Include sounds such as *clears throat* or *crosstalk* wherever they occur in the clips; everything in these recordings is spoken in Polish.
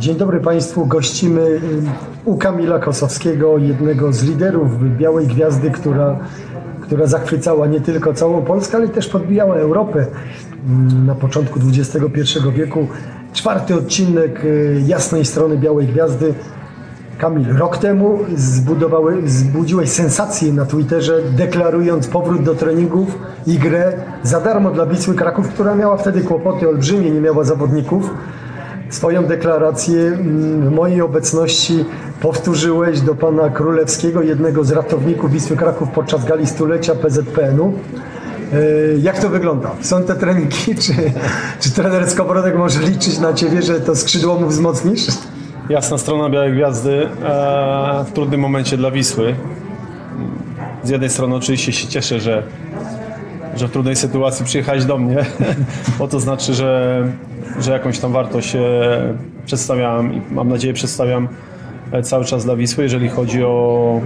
Dzień dobry Państwu. Gościmy y, u Kamila Kosowskiego, jednego z liderów Białej Gwiazdy, która, która nie tylko całą Polskę, ale też podbijała Europę mm, na początku XXI wieku. Czwarty odcinek y, jasnej strony Białej Gwiazdy. Kamil, rok temu zbudziłeś sensację na Twitterze, deklarując powrót do treningów i grę za darmo dla Wisły Kraków, która miała wtedy kłopoty olbrzymie, nie miała zawodników swoją deklarację mm, w mojej obecności powtórzyłeś do pana Królewskiego, jednego z ratowników Wisły Kraków podczas gali stulecia PZPN-u. E, jak to wygląda? Są te treningi, *laughs* czy, czy trener Skowrodek może liczyć na ciebie, że to skrzydło mu wzmocnisz? Jasna strona Białej Gwiazdy e, w trudnym momencie dla Wisły. Z jednej strony oczywiście się cieszę, że, że w trudnej sytuacji przyjechałeś do mnie, *laughs* bo to znaczy, że że jakąś tam wartość e, przedstawiam i mam nadzieję przedstawiam e, cały czas dla Wisły. Jeżeli chodzi o,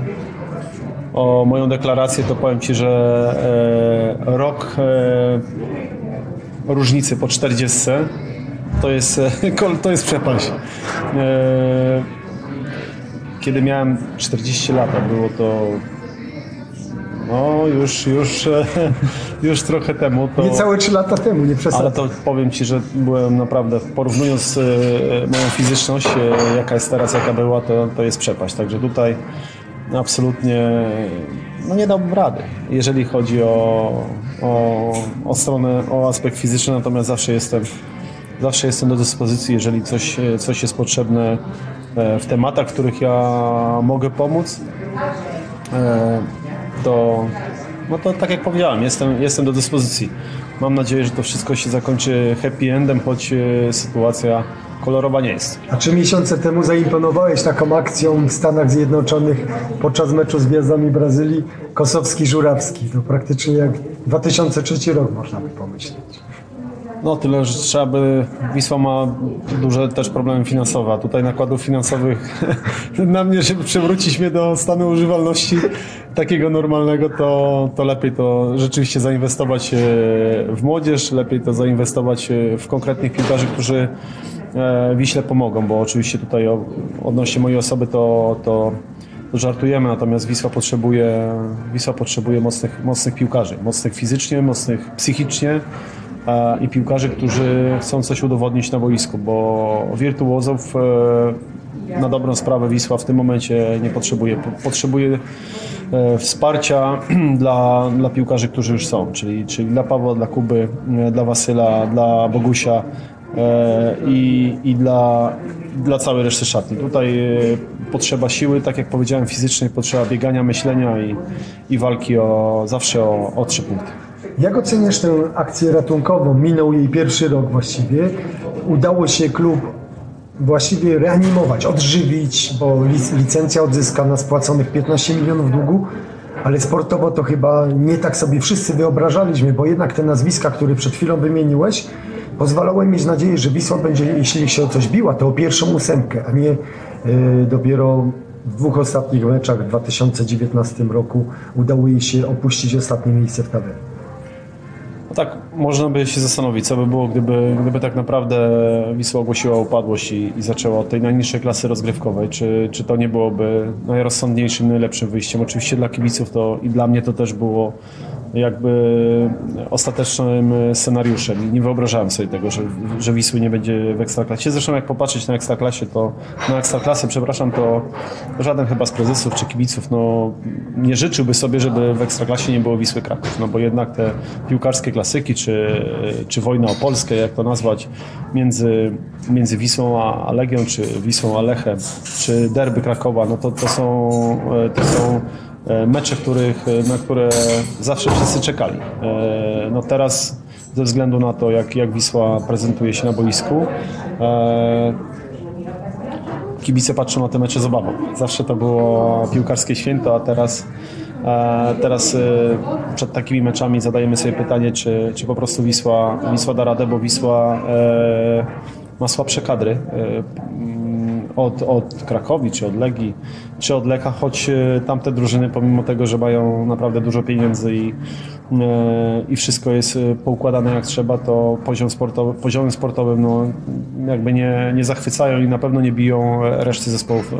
o moją deklarację, to powiem Ci, że e, rok różnicy po 40 to jest, *laughs* to jest przepaść. Kiedy miałem 40 lat, było to no, już, już, *laughs* już trochę temu. To, Niecałe 3 lata temu, nie przesadzę. Ale to powiem Ci, że byłem naprawdę, porównując e, moją fizyczność, e, jaka jest teraz, jaka była, to, to jest przepaść. Także tutaj absolutnie no nie dałbym rady, jeżeli chodzi o, o, o stronę, o aspekt fizyczny, natomiast zawsze jestem, zawsze jestem do dyspozycji, jeżeli coś, coś jest potrzebne e, w tematach, w których ja mogę pomóc to, no to tak jak powiedziałem, jestem, jestem do dyspozycji. Mam nadzieję, że to wszystko się zakończy happy endem, choć e, sytuacja kolorowa nie jest. A trzy miesiące temu zaimponowałeś taką akcją w Stanach Zjednoczonych podczas meczu z Gwiazdami Brazylii Kosowski-Żurawski. To praktycznie jak 2003 rok można by pomyśleć. No tyle, że trzeba by... Wisła ma duże też problemy finansowe, a tutaj nakładów finansowych *laughs* na mnie, żeby przywrócić mnie do stanu używalności takiego normalnego, to, to lepiej to rzeczywiście zainwestować e, w młodzież, lepiej to zainwestować e, w konkretnych piłkarzy, którzy e, Wiśle pomogą, bo oczywiście tutaj odnośnie mojej osoby to, to żartujemy, natomiast Wisła potrzebuje, Wisła potrzebuje mocnych, mocnych piłkarzy, mocnych fizycznie, mocnych psychicznie, i piłkarzy, którzy chcą coś udowodnić na boisku, bo wirtuozów e, na dobrą sprawę Wisła w tym momencie nie potrzebuje. Potrzebuje e, wsparcia *clears throat* dla, dla piłkarzy, którzy już są, czyli, czyli dla Pawła, dla Kuby, e, dla Wasyla, dla Bogusia i, i dla, dla całej reszty szatni. Tutaj potrzeba siły, tak jak powiedziałem, fizycznej, potrzeba biegania, myślenia i, i walki o, zawsze o, o trzy punkty. Jak oceniasz tę akcję ratunkową? Minął jej pierwszy rok właściwie. Udało się klub właściwie reanimować, odżywić, bo licencja odzyskana, spłaconych 15 milionów długu, ale sportowo to chyba nie tak sobie wszyscy wyobrażaliśmy, bo jednak te nazwiska, które przed chwilą wymieniłeś, pozwalały mieć nadzieję, że Wisła będzie, jeśli się o coś biła, to o pierwszą ósemkę, a nie yy, dopiero w dwóch ostatnich meczach w 2019 roku udało jej się opuścić ostatnie miejsce w tabeli. No tak, można by się zastanowić, co by było, gdyby, gdyby tak naprawdę Wisła ogłosiła upadłość i, i zaczęła od tej najniższej klasy rozgrywkowej. Czy, czy to nie byłoby najrozsądniejszym, najlepszym wyjściem? Oczywiście dla kibiców to i dla mnie to też było jakby ostatecznym scenariuszem nie wyobrażałem sobie tego, że, że Wisły nie będzie w Ekstraklasie. Zresztą jak popatrzeć na Ekstraklasie, to na Ekstraklasę, przepraszam, to żaden chyba z prezesów czy kibiców no, nie życzyłby sobie, żeby w Ekstraklasie nie było Wisły Kraków, no bo jednak te piłkarskie klasyki, czy, czy wojna o Polskę, jak to nazwać, między, między Wisłą a Legią, czy Wisłą a Lechem, czy derby Krakowa, no to, to są, to są E, mecze, których, e, na które zawsze wszyscy czekali. E, no teraz ze względu na to, jak, jak Wisła prezentuje się na boisku, kibice patrzą na te mecze z obawą. Zawsze to było piłkarskie święto, a teraz, teraz przed takimi meczami zadajemy sobie pytanie, czy, czy po prostu Wisła, Wisła da radę, bo Wisła ma słabsze kadry od, od Krakowi, czy od Legii, czy od Leka, choć e, tamte drużyny, pomimo tego, że mają naprawdę dużo pieniędzy i, e, i wszystko jest e, poukładane jak trzeba, to poziom sportowy, poziomem sportowym no, jakby nie, nie zachwycają i na pewno nie biją reszty zespołów,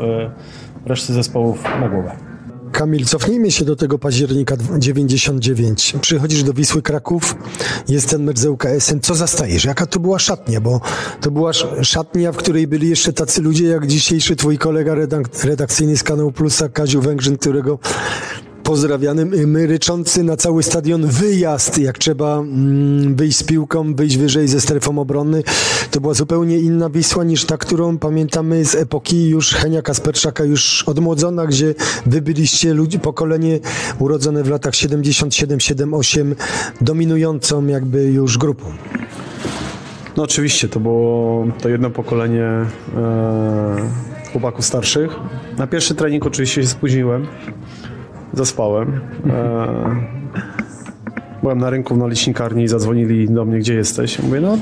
reszty zespołów na głowę. Kamil, cofnijmy się do tego października 99. Przychodzisz do Wisły Kraków, jest ten mecz z ŁKS-em. Co zastajesz? Jaka to była szatnia? Bo to była sz- szatnia, w której byli jeszcze tacy ludzie jak dzisiejszy twój kolega redak- redakcyjny z kanału Plusa, Kaziu Węgrzyn, którego pozdrawiamy, my ryczący na cały stadion wyjazd, jak trzeba mm, wyjść z piłką, wyjść wyżej ze strefą obrony. To była zupełnie inna Wisła niż ta, którą pamiętamy z epoki już Henia Kasperczaka, już odmłodzona, gdzie wy byliście ludzi, pokolenie urodzone w latach 77-78, dominującą jakby już grupą. No oczywiście, to było to jedno pokolenie e, chłopaków starszych. Na pierwszy trening oczywiście się spóźniłem, zaspałem. E, byłem na rynku na licznikarni i zadzwonili do mnie, gdzie jesteś. Mówię, no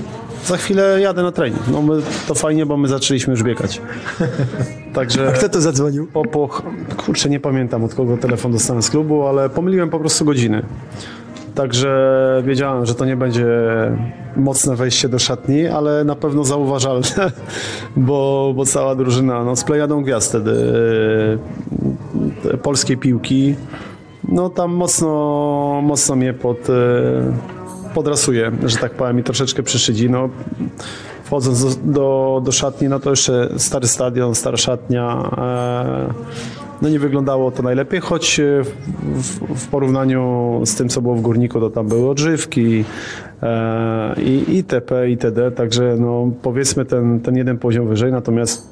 za chwilę jadę na trening. No my, to fajnie, bo my zaczęliśmy już biegać. *laughs* Także... Kto to zadzwonił? Po, po, kurczę, nie pamiętam od kogo telefon dostałem z klubu, ale pomyliłem po prostu godziny. Także wiedziałem, że to nie będzie mocne wejście do szatni, ale na pewno zauważalne, *laughs* bo, bo cała drużyna, no z plejadą gwiazd wtedy polskiej piłki, no tam mocno, mocno mnie pod, e, podrasuje, że tak powiem, i troszeczkę przyszydzi. No, wchodząc do, do, do szatni, no to jeszcze stary stadion, stara szatnia. E, no nie wyglądało to najlepiej, choć e, w, w, porównaniu z tym, co było w Górniku, to tam były odżywki e, i itp. itd. Także no, powiedzmy ten, ten jeden poziom wyżej, natomiast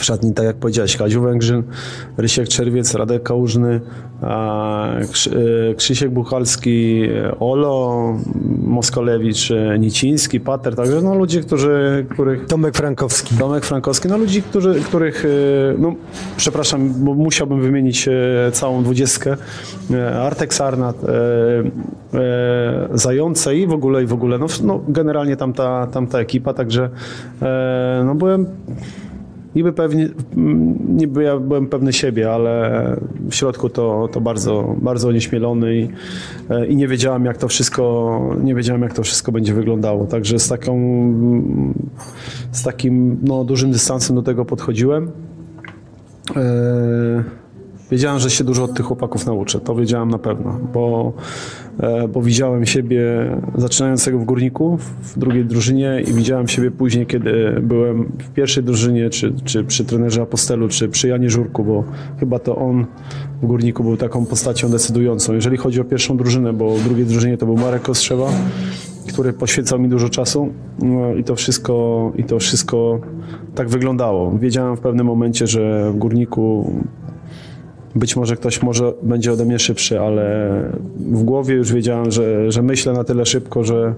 w szatni, tak jak powiedziałeś, Kaziu Węgrzyn, Rysiek Czerwiec, Radek Kałużny, e, Krzysiek Buchalski, e, Olo, Moskolewicz, e, Niciński, Pater, także no ludzie, którzy, których Tomek Frankowski. Tomek Frankowski, no ludzi, którzy, których, no przepraszam, bo musiałbym wymienić całą dwudziestkę, Artek Sarnat, Zające i w ogóle, i w ogóle, no, no generalnie tamta, tamta ekipa, także no byłem niby pewnie, m, niby ja byłem pewny siebie, ale w środku to, to bardzo, bardzo onieśmielony i, e, i nie wiedziałem jak to wszystko, nie wiedziałem jak to wszystko będzie wyglądało, także z taką z takim no, dużym dystansem do tego podchodziłem. E, Wiedziałem, że się dużo od tych chłopaków nauczę. To wiedziałem na pewno, bo, bo widziałem siebie zaczynającego w górniku, w drugiej drużynie i widziałem siebie później, kiedy byłem w pierwszej drużynie, czy, czy przy trenerze Apostelu, czy przy Janie Żurku, bo chyba to on w górniku był taką postacią decydującą. Jeżeli chodzi o pierwszą drużynę, bo w drugiej drużynie to był Marek Kostrzewa, który poświęcał mi dużo czasu no, i to wszystko i to wszystko tak wyglądało. Wiedziałem w pewnym momencie, że w górniku być może ktoś może będzie ode mnie szybszy, ale w głowie już wiedziałem, że, że myślę na tyle szybko, że,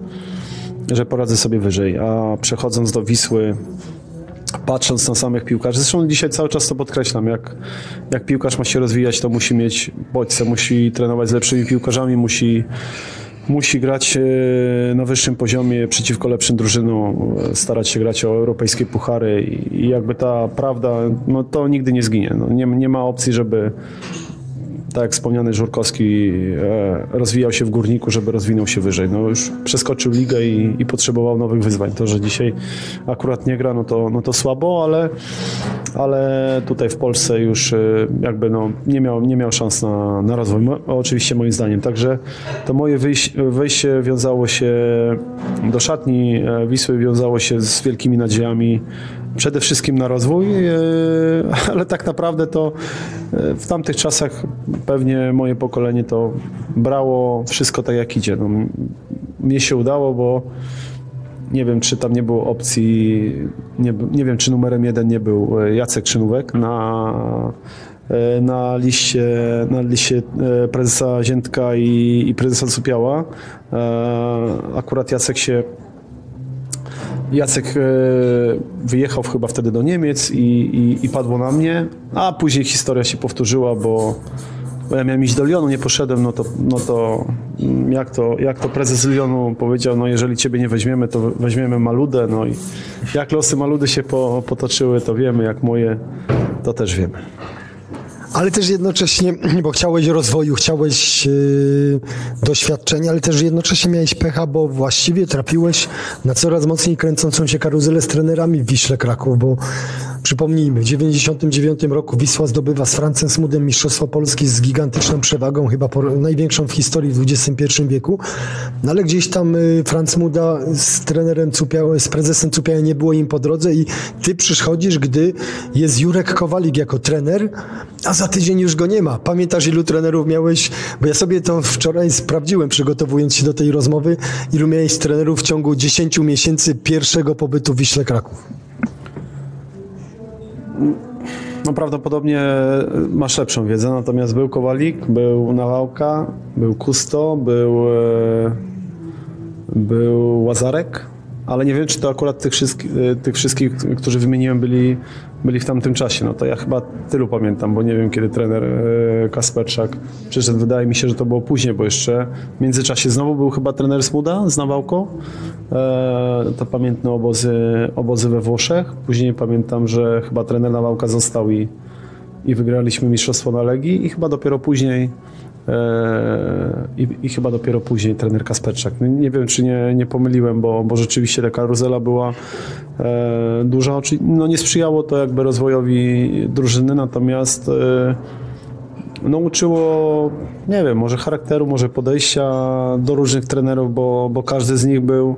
że poradzę sobie wyżej. A przechodząc do Wisły, patrząc na samych piłkarzy, zresztą dzisiaj cały czas to podkreślam, jak, jak piłkarz ma się rozwijać, to musi mieć bodźce, musi trenować z lepszymi piłkarzami, musi, musi grać e, na wyższym poziomie przeciwko lepszym drużynom, e, starać się grać o europejskie puchary i, jakby ta prawda, no to nigdy nie zginie. No, nie, nie ma opcji, żeby tak jak wspomniany Żurkowski e, rozwijał się w górniku, żeby rozwinął się wyżej. No już przeskoczył ligę i, i potrzebował nowych wyzwań. To, że dzisiaj akurat nie gra, no to, no to słabo, ale, ale tutaj w Polsce już e, jakby no, nie, miał, nie miał szans na, na rozwój. Oczywiście moim zdaniem. Także to moje wejście wiązało się do szatni e, Wisły, wiązało się z wielkimi nadziejami przede wszystkim na rozwój, e, ale tak naprawdę to e, w tamtych czasach pewnie moje pokolenie to brało wszystko tak jak idzie. No, mnie się udało, bo nie wiem, czy tam nie było opcji, nie, nie wiem, czy numerem jeden nie był e, Jacek Krzynówek na, na liście, na liście prezesa Ziętka i, i prezesa Cupiała. Akurat Jacek się Jacek e, wyjechał chyba wtedy do Niemiec i, i, i padło na mnie, a później historia się powtórzyła, bo bo ja miałem iść do Lyonu, nie poszedłem, no to, no to mm, jak, to jak to prezes Lyonu powiedział, no jeżeli ciebie nie weźmiemy, to weźmiemy Maludę, no i jak losy Maludy się po, potoczyły, to wiemy, jak moje, to też wiemy. Ale też jednocześnie, *clears throat* bo chciałeś rozwoju, chciałeś yy, doświadczenia, ale też jednocześnie miałeś pecha, bo właściwie trafiłeś na coraz mocniej kręcącą się karuzelę z trenerami w Wiśle Kraków, bo przypomnijmy, w 99 roku Wisła zdobywa z Francem Smudem Mistrzostwo Polski z gigantyczną przewagą, chyba największą w historii w XXI wieku, no ale gdzieś tam y, Franc Muda z trenerem Cupiał, z prezesem Cupiała nie było im po drodze i ty przychodzisz, gdy jest Jurek Kowalik jako trener, a za tydzień już go nie ma. Pamiętasz, ilu trenerów miałeś? Bo ja sobie to wczoraj sprawdziłem, przygotowując się do tej rozmowy. Ilu miałeś trenerów w ciągu 10 miesięcy pierwszego pobytu w Wiśle Kraków? No prawdopodobnie masz lepszą wiedzę, natomiast był Kowalik, był Nawałka, był Kusto, był, e, był Łazarek, ale nie wiem, czy to akurat tych wszystkich, tych wszystkich którzy wymieniłem, byli, byli w tamtym czasie. No to ja chyba tylu pamiętam, bo nie wiem, kiedy trener e, Kasperczak przyszedł. Wydaje mi się, że to było później, bo jeszcze w międzyczasie znowu był chyba trener Smuda z Nawałką. E, To pamiętne obozy, obozy we Włoszech. Później pamiętam, że chyba trener Nawałka został i, i wygraliśmy mistrzostwo na Legii i chyba dopiero później i, i chyba dopiero później trener Kasperczak. Nie, wiem, czy nie, nie pomyliłem, bo, bo rzeczywiście ta karuzela była e, duża. No nie sprzyjało to jakby rozwojowi drużyny, natomiast e, no uczyło, nie wiem, może charakteru, może podejścia do różnych trenerów, bo, bo każdy z nich był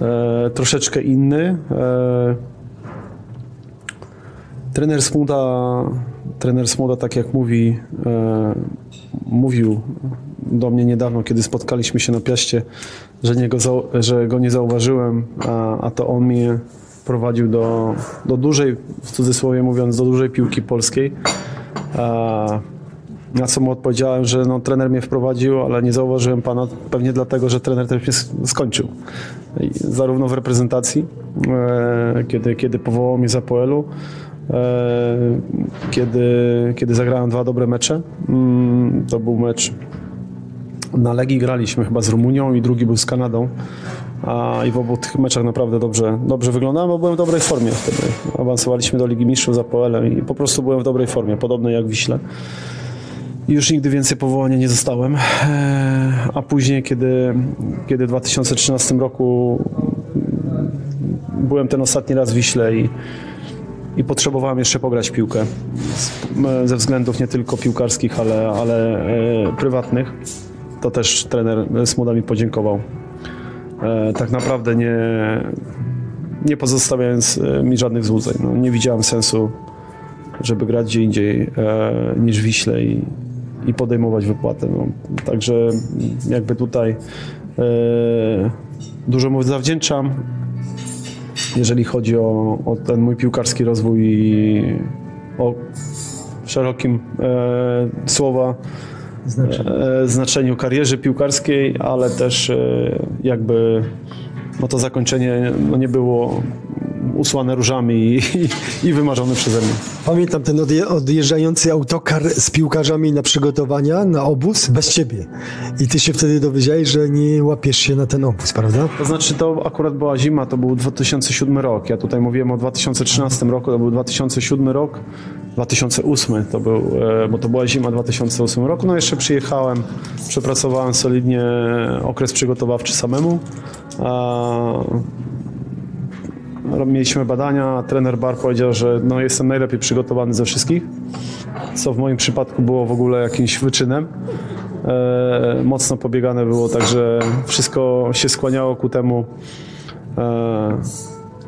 e, troszeczkę inny. E, trener Smuda, trener Smuda, tak jak mówi, e, mówił do mnie niedawno, kiedy spotkaliśmy się na piaście, że, nie go, zau- że go nie zauważyłem, a, a to on mnie prowadził do, do dużej, w cudzysłowie mówiąc, do dużej piłki polskiej. A, na co mu odpowiedziałem, że no, trener mnie wprowadził, ale nie zauważyłem pana, pewnie dlatego, że trener też mnie sk- skończył. Zarówno w reprezentacji, e, kiedy, kiedy powołał mnie z APL-u, e, kiedy, kiedy zagrałem dwa dobre mecze. Mm, to był mecz na Legii graliśmy chyba z Rumunią i drugi był z Kanadą. A, I w obu tych meczach naprawdę dobrze, dobrze wyglądałem, bo byłem w dobrej formie wtedy. Awansowaliśmy do Ligi Mistrzów za PL i po prostu byłem w dobrej formie, podobnej jak Wiśle. I już nigdy więcej powołania nie zostałem. Eee, A później, kiedy, kiedy w 2013 roku byłem ten ostatni raz w Wiśle i, i potrzebowałem jeszcze pograć piłkę. Ze względów nie tylko piłkarskich, ale, ale e, prywatnych. To też trener Smuda mi podziękował. E, tak naprawdę nie, nie pozostawiając e, mi żadnych złudzeń. No, nie widziałem sensu, żeby grać gdzie indziej niż Wiśle i, i podejmować wypłatę. No, także jakby tutaj dużo mu zawdzięczam, jeżeli chodzi o, o ten mój piłkarski rozwój i o szerokim e, słowa Znaczy. e, znaczeniu karierze piłkarskiej, ale też e, jakby no to zakończenie no nie było usłane różami i, i, i wymarzone przeze mnie. Pamiętam ten odje, odjeżdżający autokar z piłkarzami na przygotowania, na obóz, bez ciebie. I ty się wtedy dowiedziałeś, że nie łapiesz się na ten obóz, prawda? To znaczy to akurat była zima, to był 2007 rok. Ja tutaj mówiłem o 2013 roku, to był 2007 rok. 2008 to był, e, bo to była zima 2008 roku. No jeszcze przyjechałem, przepracowałem solidnie okres przygotowawczy samemu. A mieliśmy badania, trener Bar powiedział, że no, jestem najlepiej przygotowany ze wszystkich, co w moim przypadku było w ogóle jakimś wyczynem. E, mocno pobiegane było, także wszystko się skłaniało ku temu. E,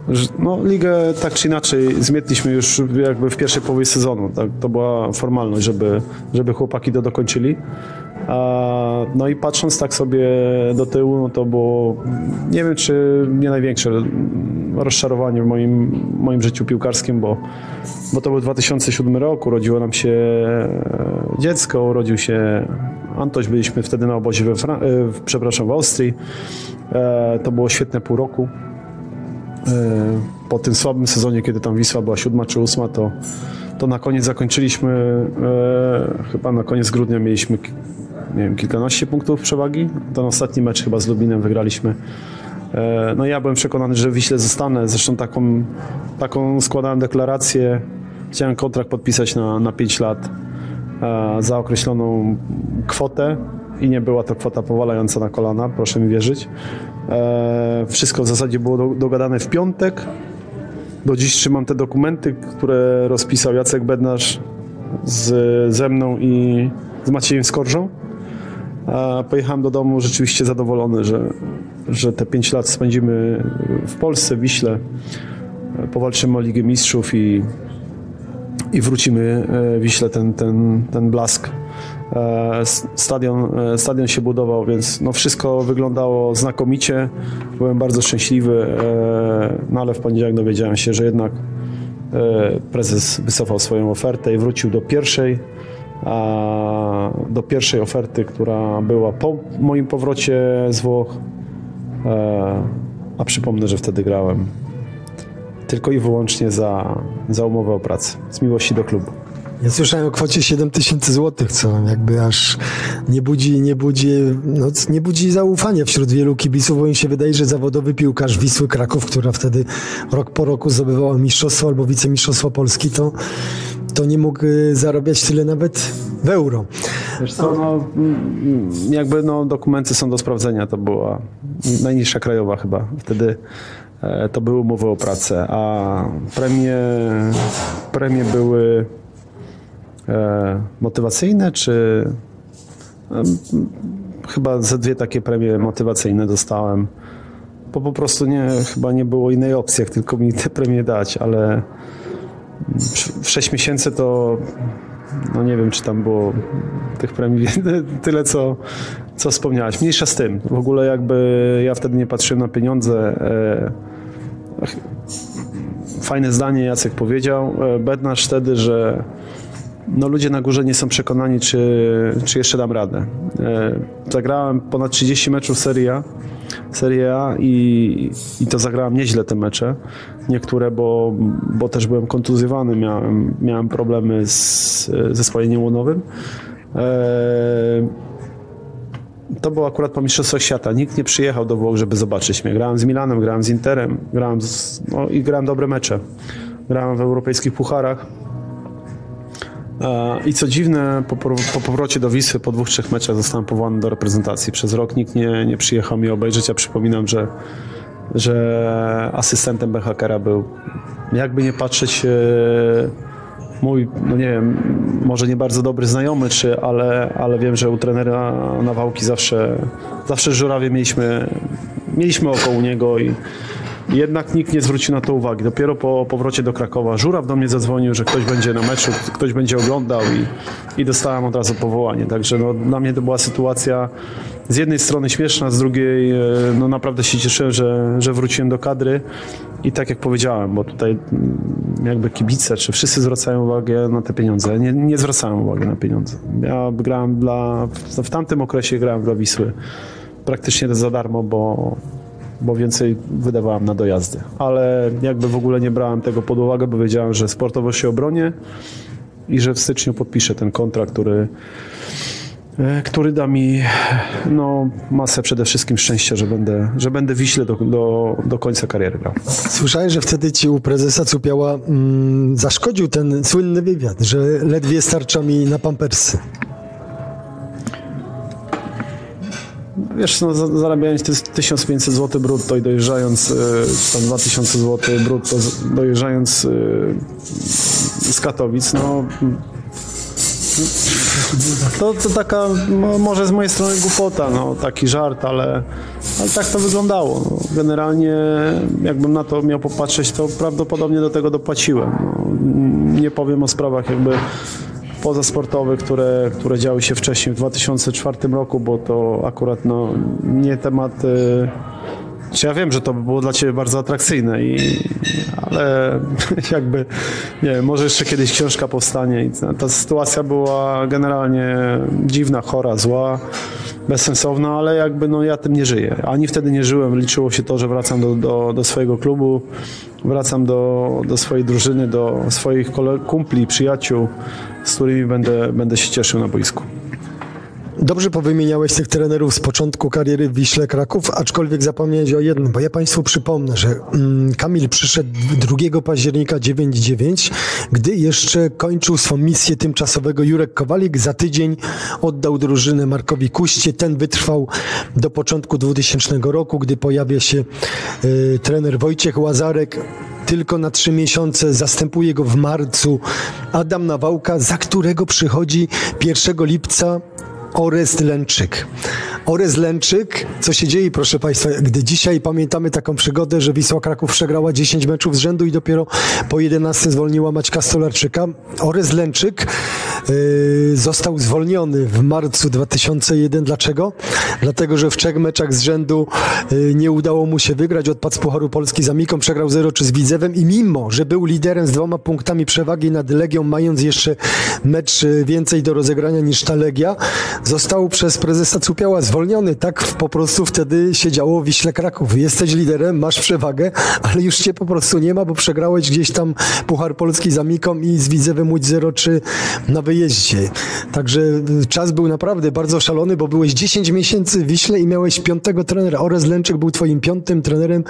że, no, ligę tak czy inaczej zmietliśmy już jakby w pierwszej połowie sezonu. Tak, to była formalność, żeby, żeby chłopaki to dokończyli. No i patrząc tak sobie do tyłu, no to było, nie wiem czy nie największe rozczarowanie w moim, moim życiu piłkarskim, bo, bo to był 2007 rok, urodziło nam się dziecko, urodził się Antoś, byliśmy wtedy na obozie we e, przepraszam, w Austrii. E, to było świetne pół roku. E, Po tym słabym sezonie, kiedy tam Wisła była siódma czy ósma, to, to na koniec zakończyliśmy, e, chyba na koniec grudnia mieliśmy nie wiem, kilkanaście punktów przewagi. Ten ostatni mecz chyba z Lubinem wygraliśmy. E, no ja byłem przekonany, że w Wiśle zostanę. Zresztą taką, taką składałem deklarację. Chciałem kontrakt podpisać na, na 5 lat e, za określoną kwotę i nie była to kwota powalająca na kolana, proszę mi wierzyć. E, wszystko w zasadzie było do, dogadane w piątek. Do dziś trzymam te dokumenty, które rozpisał Jacek Bednarz z, ze mną i z Maciejem Skorżą. A pojechałem do domu rzeczywiście zadowolony, że, że te 5 lat spędzimy w Polsce, w Wiśle. Powalczymy o Ligę Mistrzów i, i wrócimy e, Wiśle ten, ten, ten blask. E, Stadion, e, stadion się budował, więc no wszystko wyglądało znakomicie. Byłem bardzo szczęśliwy, no ale w poniedziałek dowiedziałem się, że jednak prezes wycofał swoją ofertę i wrócił do pierwszej, do pierwszej oferty, która była po moim powrocie z Włoch. E, A przypomnę, że wtedy grałem tylko i wyłącznie za, za umowę o pracę, z miłości do klubu. Ja słyszałem o kwocie 7 tysięcy złotych, co jakby aż nie budzi, nie budzi, no, nie budzi zaufania wśród wielu kibiców, bo im się wydaje, że zawodowy piłkarz Wisły Kraków, która wtedy rok po roku zdobywała mistrzostwo albo wicemistrzostwo Polski, to, to nie mógł y, zarabiać tyle nawet w euro. Wiesz co, no, mm, jakby no, dokumenty są do sprawdzenia, to była najniższa krajowa chyba. Wtedy e, to były umowy o pracę, a premie, premie były motywacyjne, czy em, chyba ze dwie takie premie motywacyjne dostałem. Bo po prostu nie, chyba nie było innej opcji, jak tylko mi te premie dać, ale w 6 miesięcy to no nie wiem, czy tam było tych premii *laughs* tyle, co, co wspomniałaś. Mniejsza z tym. W ogóle jakby ja wtedy nie patrzyłem na pieniądze. E, Fajne zdanie Jacek powiedział. e, Bednarz wtedy, że no ludzie na górze nie są przekonani, czy, czy jeszcze dam radę. E, Zagrałem ponad 30 meczów Serie A, Serie A i, i to zagrałem nieźle te mecze. Niektóre, bo, bo też byłem kontuzjowany, miałem, miałem problemy z zespoleniem łonowym. E, to było akurat po Mistrzostwach Świata. Nikt nie przyjechał do Włoch, żeby zobaczyć mnie. Grałem z Milanem, grałem z Interem, grałem z, no, i grałem dobre mecze. Grałem w europejskich pucharach. E, I co dziwne, po, po powrocie do Wisły, po dwóch, trzech meczach zostałem powołany do reprezentacji. Przez rok nikt nie, nie przyjechał mi obejrzeć, a przypominam, że, że asystentem Behakera był, jakby nie patrzeć, e, mój, no nie wiem, może nie bardzo dobry znajomy, czy, ale, ale wiem, że u trenera Nawałki zawsze, zawsze żurawie mieliśmy, mieliśmy oko u niego i jednak nikt nie zwrócił na to uwagi. Dopiero po powrocie do Krakowa Żuraw do mnie zadzwonił, że ktoś będzie na meczu, ktoś będzie oglądał i, i dostałem od razu powołanie. Także no, dla mnie to była sytuacja z jednej strony śmieszna, z drugiej e, no, naprawdę się cieszyłem, że, że wróciłem do kadry i tak jak powiedziałem, bo tutaj mm, jakby kibice, czy wszyscy zwracają uwagę na te pieniądze. Nie, nie zwracałem uwagi na pieniądze. Ja grałem dla, w tamtym okresie grałem dla Wisły praktycznie za darmo, bo, bo więcej wydawałem na dojazdy. Ale jakby w ogóle nie brałem tego pod uwagę, bo wiedziałem, że sportowo się obronię i że w styczniu podpiszę ten kontrakt, który, e, który da mi no, masę przede wszystkim szczęścia, że będę, że będę Wiśle do, do, do końca kariery grał. Słyszałem, że wtedy ci u prezesa Cupiała mm, zaszkodził ten słynny wywiad, że ledwie starcza mi na pampersy. Wiesz, no, za- zarabiając ty- 1500 zł brutto i dojeżdżając, y, tam 2000 zł brutto, dojeżdżając y, z Katowic, no to, to taka, może z mojej strony głupota, no, taki żart, ale, ale tak to wyglądało. No, generalnie, jakbym na to miał popatrzeć, to prawdopodobnie do tego dopłaciłem. No, nie powiem o sprawach jakby pozasportowych, które, które działy się wcześniej w 2004 roku, bo to akurat no, nie temat. Czy ja wiem, że to by było dla Ciebie bardzo atrakcyjne, i, ale *laughs* jakby, nie wiem, może jeszcze kiedyś książka powstanie. Ta sytuacja była generalnie dziwna, chora, zła, bezsensowna, ale jakby no ja tym nie żyję. Ani wtedy nie żyłem, liczyło się to, że wracam do, do, do swojego klubu, wracam do, do swojej drużyny, do swoich kumpli, przyjaciół, z którymi będę, będę się cieszył na boisku. Dobrze powymieniałeś tych trenerów z początku kariery w Wiśle Kraków, aczkolwiek zapomniałeś o jednym, bo ja Państwu przypomnę, że mm, Kamil przyszedł 2 października 9-9, gdy jeszcze kończył swą misję tymczasowego Jurek Kowalik. Za tydzień oddał drużynę Markowi Kuście. Ten wytrwał do początku 2000 roku, gdy pojawia się y, trener Wojciech Łazarek tylko na trzy miesiące, zastępuje go w marcu Adam Nawałka, za którego przychodzi 1 lipca Orest Lęczyk. Orest Lęczyk, co się dzieje, proszę Państwa, gdy dzisiaj pamiętamy taką przygodę, że Wisła Kraków przegrała 10 meczów z rzędu i dopiero po 11 zwolniła Maćka Stolarczyka. Orest Lęczyk yy, został zwolniony w marcu 2001. Dlaczego? Dlatego, że w trzech meczach z rzędu yy, nie udało mu się wygrać. Odpadł z Pucharu Polski z Amiką, przegrał 0 czy z Widzewem i mimo, że był liderem z dwoma punktami przewagi nad Legią, mając jeszcze mecz yy, więcej do rozegrania niż ta Legia, został przez prezesa Cupiała zwolniony. Tak po prostu wtedy się działo Wiśle Kraków. Jesteś liderem, masz przewagę, ale już cię po prostu nie ma, bo przegrałeś gdzieś tam Puchar Polski z Amiką i z Widzewem Łódź 0-3 na wyjeździe. Także y, czas był naprawdę bardzo szalony, bo byłeś 10 miesięcy w Wiśle i miałeś piątego trenera. Orez Lęczyk był twoim piątym trenerem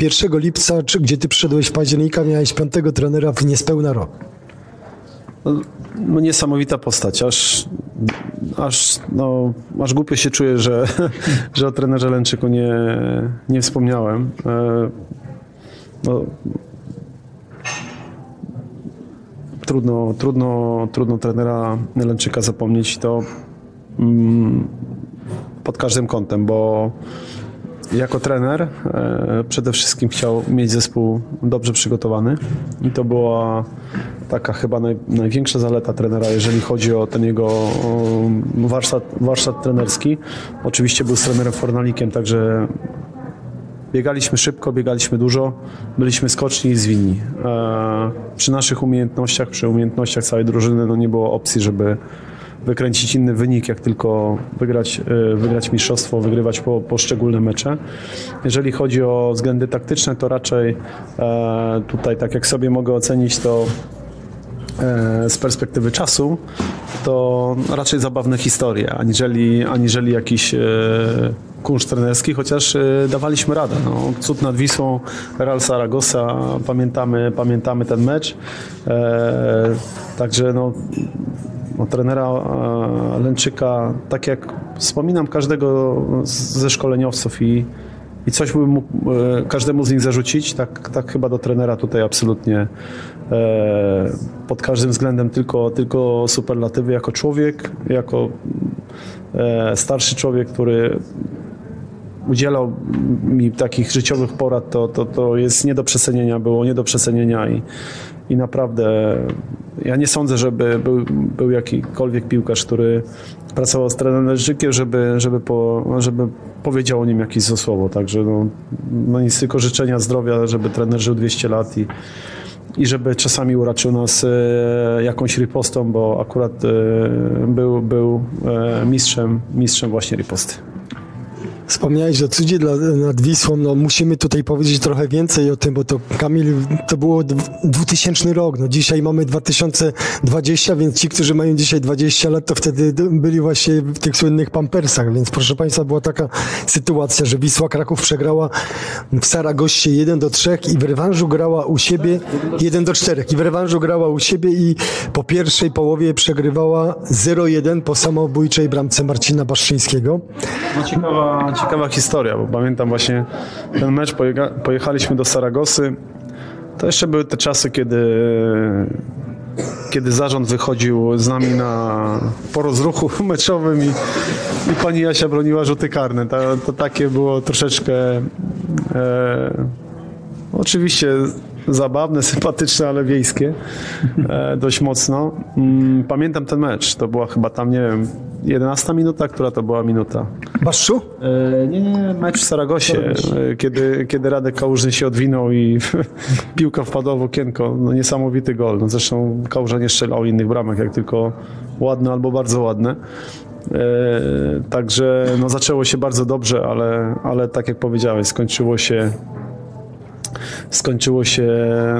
1 lipca, czy, gdzie ty przyszedłeś w października, miałeś piątego trenera w niespełna rok. No, niesamowita postać, aż, aż, no, aż głupio się czuję, że, *laughs* że o trenerze Lęczyku nie, nie wspomniałem. E, No, trudno, trudno, trudno trenera Lęczyka zapomnieć to mm, pod każdym kątem, bo jako trener e, przede wszystkim chciał mieć zespół dobrze przygotowany i to była taka chyba naj, największa zaleta trenera, jeżeli chodzi o ten jego o, warsztat, warsztat trenerski. Oczywiście był z trenerem Fornalikiem, także biegaliśmy szybko, biegaliśmy dużo, byliśmy skoczni i zwinni. E, przy naszych umiejętnościach, przy umiejętnościach całej drużyny no nie było opcji, żeby wykręcić inny wynik, jak tylko wygrać, e, wygrać mistrzostwo, wygrywać po, poszczególne mecze. Jeżeli chodzi o względy taktyczne, to raczej e, tutaj, tak jak sobie mogę ocenić, to e, z perspektywy czasu, to raczej zabawne historie, aniżeli, aniżeli jakiś kunszt trenerski, chociaż dawaliśmy radę. No, cud nad Wisłą, Real Saragossa, pamiętamy, pamiętamy ten mecz. Także no, no, trenera e, Lęczyka, tak jak wspominam każdego ze szkoleniowców i, i coś bym mógł e, każdemu z nich zarzucić, tak, tak chyba do trenera tutaj absolutnie e, pod każdym względem tylko, tylko superlatywy jako człowiek, jako starszy człowiek, który udzielał mi takich życiowych porad, to, to, to jest nie do przecenienia, było nie do przecenienia i, i naprawdę ja nie sądzę, żeby był, był jakikolwiek piłkarz, który pracował z trenerem Lęczykiem, żeby, żeby, po, żeby powiedział o nim jakieś złe. Także no, no nic, tylko życzenia zdrowia, żeby trener żył 200 lat i, i żeby czasami uraczył nas e, jakąś ripostą, bo akurat e, był, był e, mistrzem, mistrzem właśnie riposty. Wspomniałeś o cudzie dla, nad Wisłą, no musimy tutaj powiedzieć trochę więcej o tym, bo to Kamil, to było dw- 2000 rok, no dzisiaj mamy 2020, więc ci, którzy mają dzisiaj 20 lat, to wtedy byli właśnie w tych słynnych pampersach, więc proszę Państwa, była taka sytuacja, że Wisła Kraków przegrała w Saragoście 1 do 3 i w rewanżu grała u siebie 1 do 4 i w rewanżu grała u siebie i po pierwszej połowie przegrywała 0-1 po samobójczej bramce Marcina Baszczyńskiego. No ciekawa, ciekawa historia, bo pamiętam właśnie ten mecz, pojechaliśmy do Saragosy. To jeszcze były te czasy, kiedy, kiedy zarząd wychodził z nami na, po rozruchu *laughs* meczowym i, i pani Jasia broniła rzuty karne. To, to takie było troszeczkę e, oczywiście zabawne, sympatyczne, ale wiejskie e, dość mocno. Mm, Pamiętam ten mecz, to była chyba tam, nie wiem, 11 minuta, która to była minuta? Baszczu? E, Nie, nie, mecz w Saragosie, e, kiedy, kiedy Radek Kałużny się odwinął i *laughs* piłka wpadła w okienko. No, niesamowity gol. No, zresztą Kałuża nie strzelał innych bramek, jak tylko ładne albo bardzo ładne. E, Także no, zaczęło się bardzo dobrze, ale, ale tak jak powiedziałeś, skończyło się skończyło się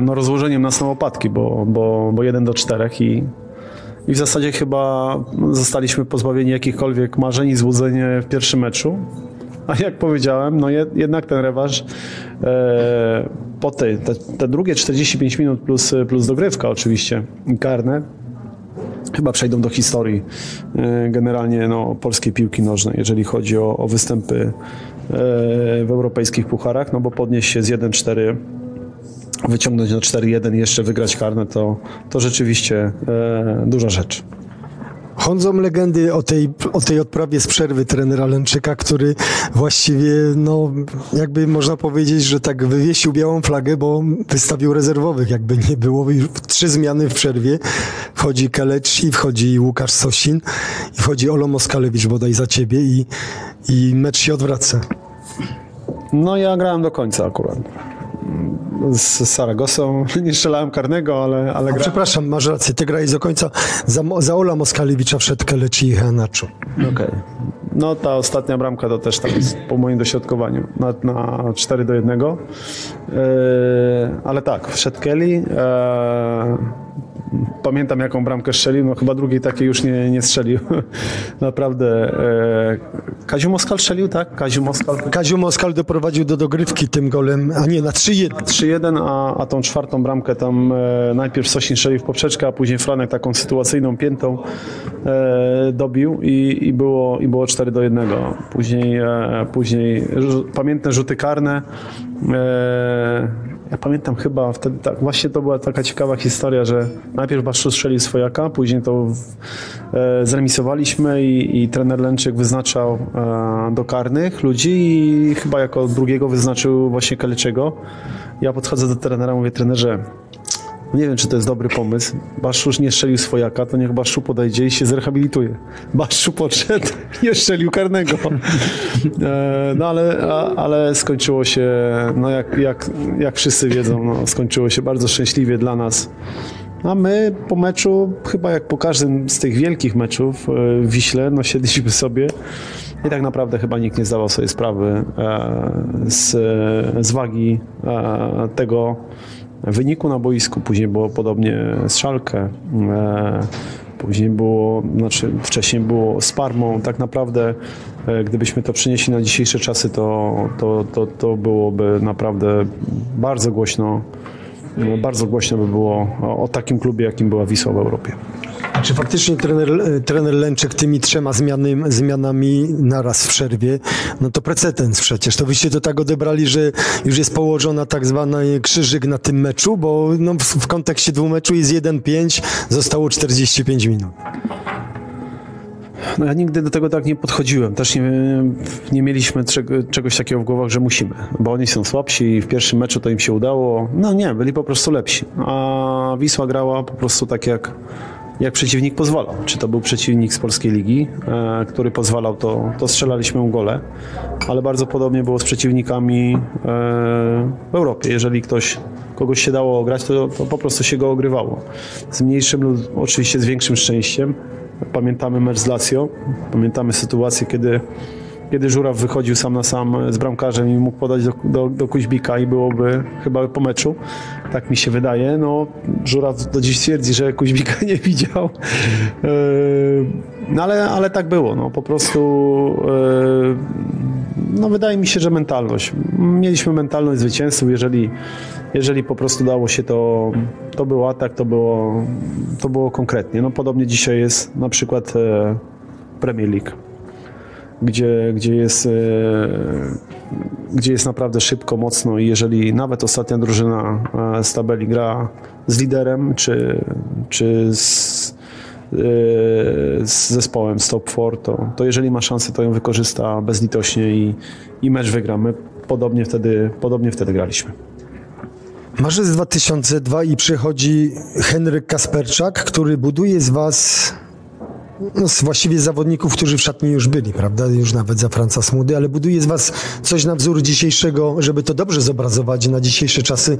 no, rozłożeniem nas na łopatki, bo, bo, bo 1 do 4 i, i w zasadzie chyba zostaliśmy pozbawieni jakichkolwiek marzeń i złudzeń w pierwszym meczu. A jak powiedziałem, no jed, jednak ten rewanż e, po tej, te, te drugie 45 minut plus, plus dogrywka oczywiście karne, chyba przejdą do historii e, generalnie no, polskiej piłki nożnej, jeżeli chodzi o, o występy e, w europejskich pucharach, no bo podnieść się z 1-4 wyciągnąć na 4-1 i jeszcze wygrać karne, to, to rzeczywiście e, duża rzecz. Chodzą legendy o tej, o tej odprawie z przerwy trenera Lęczyka, który właściwie, no, jakby można powiedzieć, że tak wywiesił białą flagę, bo wystawił rezerwowych, jakby nie było. I Trzy zmiany w przerwie. Wchodzi Kelecz i wchodzi Łukasz Sosin i wchodzi Olo Moskalewicz bodaj za ciebie i, i mecz się odwraca. No ja grałem do końca akurat. Z Saragosą nie strzelałem karnego, ale, ale grałem. Przepraszam, masz rację, ty grałeś do końca. Za, za Ola Moskalewicza wszedł Kelecz i Henacho. Okej. No ta ostatnia bramka to też tam jest po moim dośrodkowaniu na, na 4 do 1. Yy, ale tak, wszedł Kelly. Yy, pamiętam jaką bramkę strzelił, no chyba drugiej takiej już nie, nie strzelił. *laughs* Naprawdę. Yy, Kaziu Moskal strzelił, tak? Kaziu Moskal. Kaziu Moskal doprowadził do dogrywki tym golem, a nie, na 3-1. 3-1, a, a tą czwartą bramkę tam e, najpierw Sosin strzelił w poprzeczkę, a później Franek taką sytuacyjną piętą e, dobił i, i, było, i było 4 do 1. Później, e, później rzu- pamiętne rzuty karne. E, ja pamiętam chyba wtedy tak, właśnie to była taka ciekawa historia, że najpierw Baszczu strzelił swojaka, później to e, zremisowaliśmy i, i trener Lęczyk wyznaczał e, do karnych ludzi i chyba jako drugiego wyznaczył właśnie Kaleczego. Ja podchodzę do trenera, mówię, trenerze, nie wiem, czy to jest dobry pomysł. Baszczu już nie strzelił swojaka, to niech Baszczu podejdzie i się zrehabilituje. Baszczu podszedł, *laughs* nie strzelił karnego. E, No ale, ale skończyło się, no jak, jak, jak wszyscy wiedzą, no, skończyło się bardzo szczęśliwie dla nas. A my po meczu, chyba jak po każdym z tych wielkich meczów e, w Wiśle, no siedliśmy sobie i tak naprawdę chyba nikt nie zdawał sobie sprawy e, z, z wagi tego wyniku na boisku. Później było podobnie z Szalkę. E, Później było, znaczy wcześniej było z Parmą. Tak naprawdę, e, gdybyśmy to przenieśli na dzisiejsze czasy, to, to, to, to byłoby naprawdę bardzo głośno, no, bardzo głośno by było o, o takim klubie, jakim była Wisła w Europie. A czy faktycznie trener, e, trener Lęczek tymi trzema zmiany, zmianami naraz w przerwie, no to precedens przecież. To byście to tak odebrali, że już jest położona tak zwany krzyżyk na tym meczu, bo no, w, w kontekście dwóch meczu jest 1-5, zostało 45 minut. No ja nigdy do tego tak nie podchodziłem. Też nie, nie mieliśmy czego, czegoś takiego w głowach, że musimy, bo oni są słabsi i w pierwszym meczu to im się udało. No nie, byli po prostu lepsi. A Wisła grała po prostu tak jak, jak przeciwnik pozwalał. Czy to był przeciwnik z polskiej ligi, e, który pozwalał, to, to strzelaliśmy mu gole, ale bardzo podobnie było z przeciwnikami e, w Europie. Jeżeli ktoś kogoś się dało ograć, to, to po prostu się go ogrywało. Z mniejszym lub oczywiście z większym szczęściem. Pamiętamy mecz z Lazio, pamiętamy sytuację, kiedy, kiedy Żuraw wychodził sam na sam z bramkarzem i mógł podać do, do, do Kuźbika i byłoby chyba po meczu, tak mi się wydaje. No, Żuraw do dziś twierdzi, że Kuźbika *laughs* nie widział, Yy, no ale, ale tak było, no, po prostu yy, no, wydaje mi się, że mentalność. Mieliśmy mentalność zwycięzców, jeżeli, jeżeli po prostu dało się to, to był atak, to było, to było konkretnie. No, podobnie dzisiaj jest na przykład e, Premier League, gdzie, gdzie, jest, e, gdzie jest naprawdę szybko, mocno i jeżeli nawet ostatnia drużyna e, z tabeli gra z liderem, czy, czy z, z zespołem z top 4, to, to jeżeli ma szansę, to ją wykorzysta bezlitośnie i, i mecz wygramy. Podobnie wtedy, podobnie wtedy graliśmy. Marzec 2002 i przychodzi Henryk Kasperczak, który buduje z was właściwie zawodników, którzy w szatni już byli, prawda? Już nawet za Franca Smudy, ale buduje z was coś na wzór dzisiejszego, żeby to dobrze zobrazować na dzisiejsze czasy,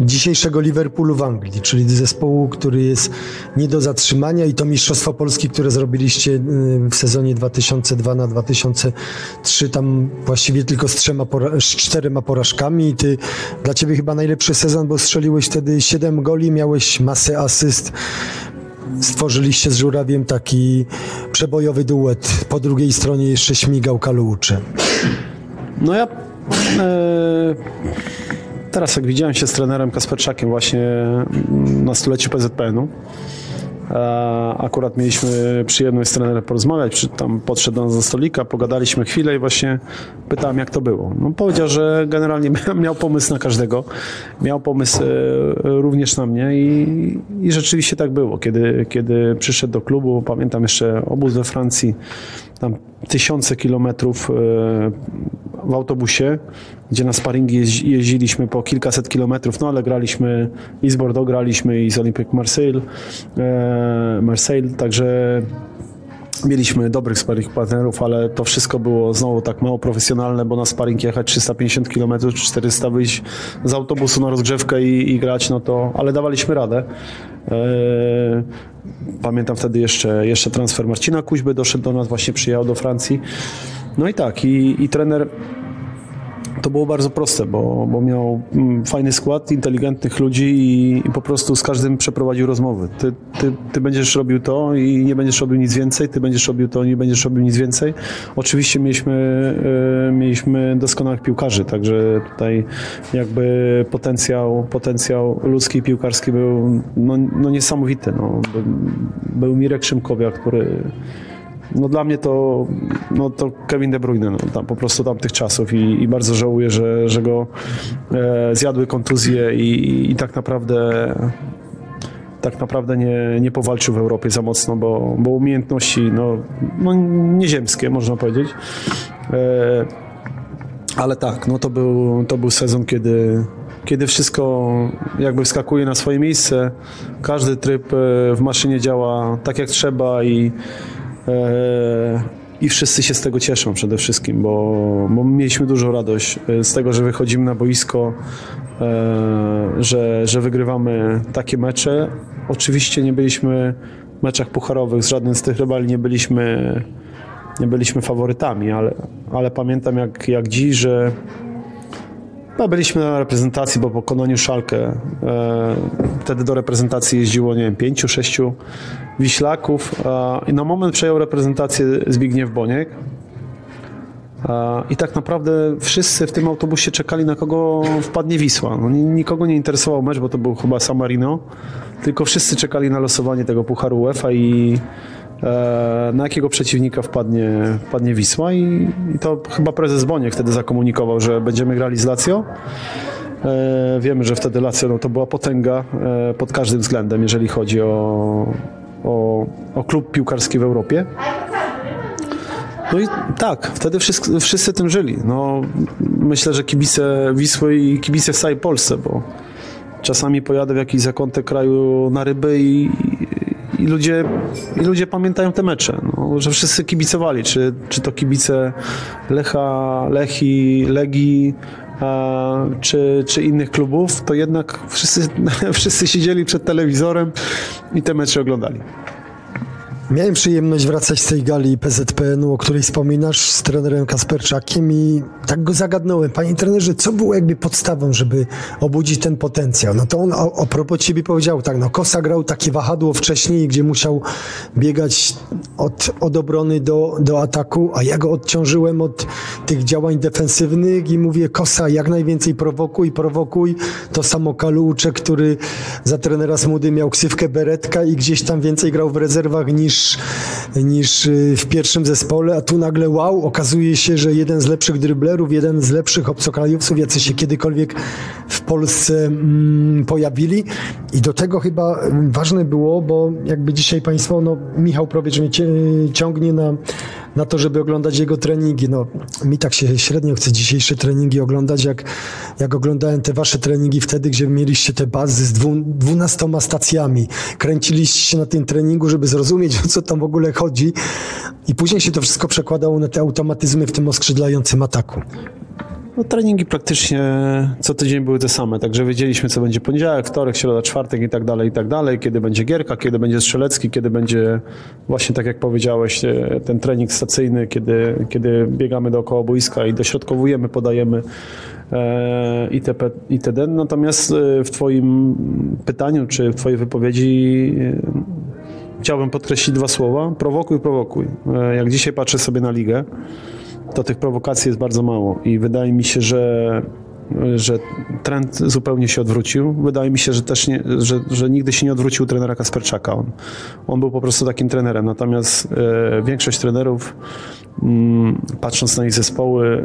dzisiejszego Liverpoolu w Anglii, czyli zespołu, który jest nie do zatrzymania i to Mistrzostwo Polski, które zrobiliście y, w sezonie 2002 na 2003, tam właściwie tylko z, trzema pora- z czterema porażkami i ty, dla ciebie chyba najlepszy sezon, bo strzeliłeś wtedy 7 goli, miałeś masę asyst, stworzyliście z Żurawiem taki przebojowy duet. Po drugiej stronie jeszcze śmigał Kalucze. No ja e, teraz jak widziałem się z trenerem Kasperczakiem właśnie na stuleciu PZPN-u, akurat mieliśmy przyjemność z trenerem porozmawiać, tam podszedł do nas do stolika, pogadaliśmy chwilę i właśnie pytałem jak to było. No powiedział, że generalnie miał- *laughs* miał pomysł na każdego, miał pomysł e, również na mnie i, i rzeczywiście tak było. Kiedy, kiedy przyszedł do klubu, pamiętam jeszcze obóz we Francji, tam tysiące kilometrów e, w autobusie, gdzie na sparingi jeździ- jeździliśmy po kilkaset kilometrów, no ale graliśmy i z Bordeaux graliśmy i z Olympique Marseille, e, Marseille także mieliśmy dobrych sparring partnerów, ale to wszystko było znowu tak mało profesjonalne, bo na sparring jechać 350 km czy 400 wyjść z autobusu na rozgrzewkę i, i grać, no to, ale dawaliśmy radę. E, Pamiętam wtedy jeszcze, jeszcze transfer Marcina Kuźby doszedł do nas, właśnie przyjechał do Francji. No i tak, i, i trener to było bardzo proste, bo, bo miał mm, fajny skład, inteligentnych ludzi i, i po prostu z każdym przeprowadził rozmowy. Ty, ty, ty będziesz robił to i nie będziesz robił nic więcej, ty będziesz robił to i nie będziesz robił nic więcej. Oczywiście mieliśmy, e, mieliśmy doskonałych piłkarzy, także tutaj jakby potencjał, potencjał ludzki i piłkarski był no, no niesamowity. No. By- Był Mirek Szymkowiak, który no dla mnie to, no to Kevin De Bruyne, no, tam, po prostu tamtych czasów i, i bardzo żałuję, że, że go e, zjadły kontuzje i, i tak naprawdę tak naprawdę nie, nie powalczył w Europie za mocno, bo, bo umiejętności no, no nieziemskie można powiedzieć. E, ale tak, no to był, to był sezon, kiedy, kiedy wszystko jakby wskakuje na swoje miejsce. Każdy tryb e, w maszynie działa tak jak trzeba i, i wszyscy się z tego cieszą przede wszystkim, bo, bo mieliśmy dużą radość e, z tego, że wychodzimy na boisko, e, że, że wygrywamy takie mecze. Oczywiście nie byliśmy w meczach pucharowych, z żadnym z tych rywali nie byliśmy nie byliśmy faworytami, ale, ale pamiętam jak, jak dziś, że no, byliśmy na reprezentacji, bo po pokonaniu Szalkę e, wtedy do reprezentacji jeździło, nie wiem, pięciu, sześciu Wiślaków e, i na moment przejął reprezentację Zbigniew Boniek. E, I tak naprawdę wszyscy w tym autobusie czekali na kogo wpadnie Wisła. No, ni- nikogo nie interesował mecz, bo to był chyba San Marino, tylko wszyscy czekali na losowanie tego Pucharu UEFA i na jakiego przeciwnika wpadnie, wpadnie Wisła i, i to chyba prezes Boniek wtedy zakomunikował, że będziemy grali z Lazio. E, wiemy, że wtedy Lazio no, to była potęga e, pod każdym względem, jeżeli chodzi o, o, o klub piłkarski w Europie. No i tak, wtedy wszyscy, wszyscy tym żyli. No, myślę, że kibice Wisły i kibice w całej Polsce, bo czasami pojadę w jakiś zakątek kraju na ryby i, i, ludzie, i ludzie pamiętają te mecze, no, że wszyscy kibicowali, czy, czy to kibice Lecha, Lechi, Legii, czy, czy innych klubów, to jednak wszyscy, *laughs* wszyscy siedzieli przed telewizorem i te mecze oglądali. Miałem przyjemność wracać z tej gali PZPN-u, o której wspominasz, z trenerem Kasperczakiem i tak go zagadnąłem. Panie trenerze, co było jakby podstawą, żeby obudzić ten potencjał? No to on o, o propos ciebie powiedział tak, no Kosa grał takie wahadło wcześniej, gdzie musiał biegać od, od obrony do, do ataku, a ja go odciążyłem od tych działań defensywnych i mówię, Kosa, jak najwięcej prowokuj, prowokuj. To samo Kaluczek, który za trenera Smudy miał ksywkę Beretka i gdzieś tam więcej grał w rezerwach niż, niż y, w pierwszym zespole, a tu nagle wow, okazuje się, że jeden z lepszych dryblerów, jeden z lepszych obcokrajowców, jacy się kiedykolwiek w Polsce mm, pojawili. I do tego chyba mm, ważne było, bo jakby dzisiaj Państwo, no Michał Prowiecz mnie cie- ciągnie na, na to, żeby oglądać jego treningi. No, mi tak się średnio chce dzisiejsze treningi oglądać, jak, jak oglądałem te wasze treningi wtedy, gdzie mieliście te bazy z dwu, dwunastoma stacjami. Kręciliście się na tym treningu, żeby zrozumieć, o co tam w ogóle chodzi. i później się to wszystko przekładało na te automatyzmy w tym oskrzydlającym ataku. No, treningi praktycznie co tydzień były te same, także wiedzieliśmy, co będzie poniedziałek, wtorek, środa, czwartek i tak dalej, i tak dalej, kiedy będzie gierka, kiedy będzie strzelecki, kiedy będzie właśnie tak jak powiedziałeś, e, ten trening stacyjny, kiedy, kiedy biegamy dookoła boiska i dośrodkowujemy, podajemy e, itp. itd. Natomiast e, w Twoim pytaniu, czy w Twojej wypowiedzi e, chciałbym podkreślić dwa słowa. Prowokuj, prowokuj. E, Jak dzisiaj patrzę sobie na ligę, to tych prowokacji jest bardzo mało i wydaje mi się, że, że trend zupełnie się odwrócił. Wydaje mi się, że też nie, że, że nigdy się nie odwrócił trenera Kasperczaka. On, on był po prostu takim trenerem, natomiast e, większość trenerów patrząc na ich zespoły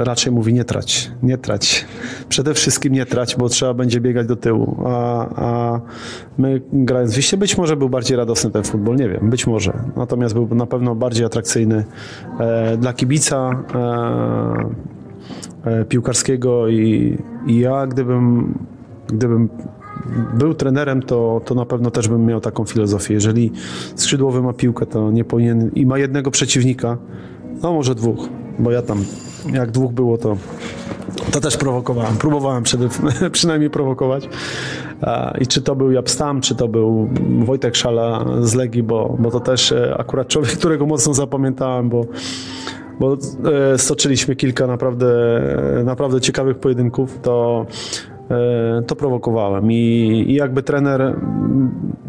e, raczej mówi nie trać, nie trać. Przede wszystkim nie trać, bo trzeba będzie biegać do tyłu, a, a my grając w Wiście, być może był bardziej radosny ten futbol, nie wiem, być może. Natomiast był na pewno bardziej atrakcyjny e, dla kibica e, piłkarskiego i, i ja gdybym, gdybym był trenerem, to, to na pewno też bym miał taką filozofię. Jeżeli skrzydłowy ma piłkę, to nie powinien i ma jednego przeciwnika, no może dwóch, bo ja tam, jak dwóch było, to, to też prowokowałem. Próbowałem przede, *laughs* przynajmniej prowokować. I czy to był Japstam, czy to był Wojtek Szala z Legii, bo, bo to też e, akurat człowiek, *laughs* którego mocno zapamiętałem, bo bo e, stoczyliśmy kilka naprawdę, e, naprawdę ciekawych pojedynków, to, to prowokowałem. I, I jakby trener,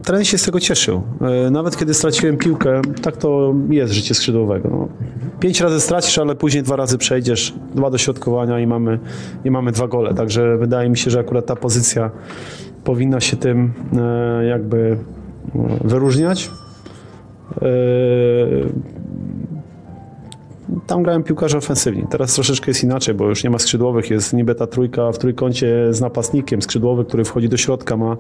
trener się z tego cieszył. E, Nawet kiedy straciłem piłkę, tak to jest życie skrzydłowego. No. Pięć razy stracisz, ale później dwa razy przejdziesz, dwa dośrodkowania i mamy, i mamy dwa gole. Także wydaje mi się, że akurat ta pozycja powinna się tym e, jakby e, wyróżniać. Tam grałem piłkarze ofensywni. Teraz troszeczkę jest inaczej, bo już nie ma skrzydłowych, jest niby ta trójka w trójkącie z napastnikiem. Skrzydłowy, który wchodzi do środka, ma,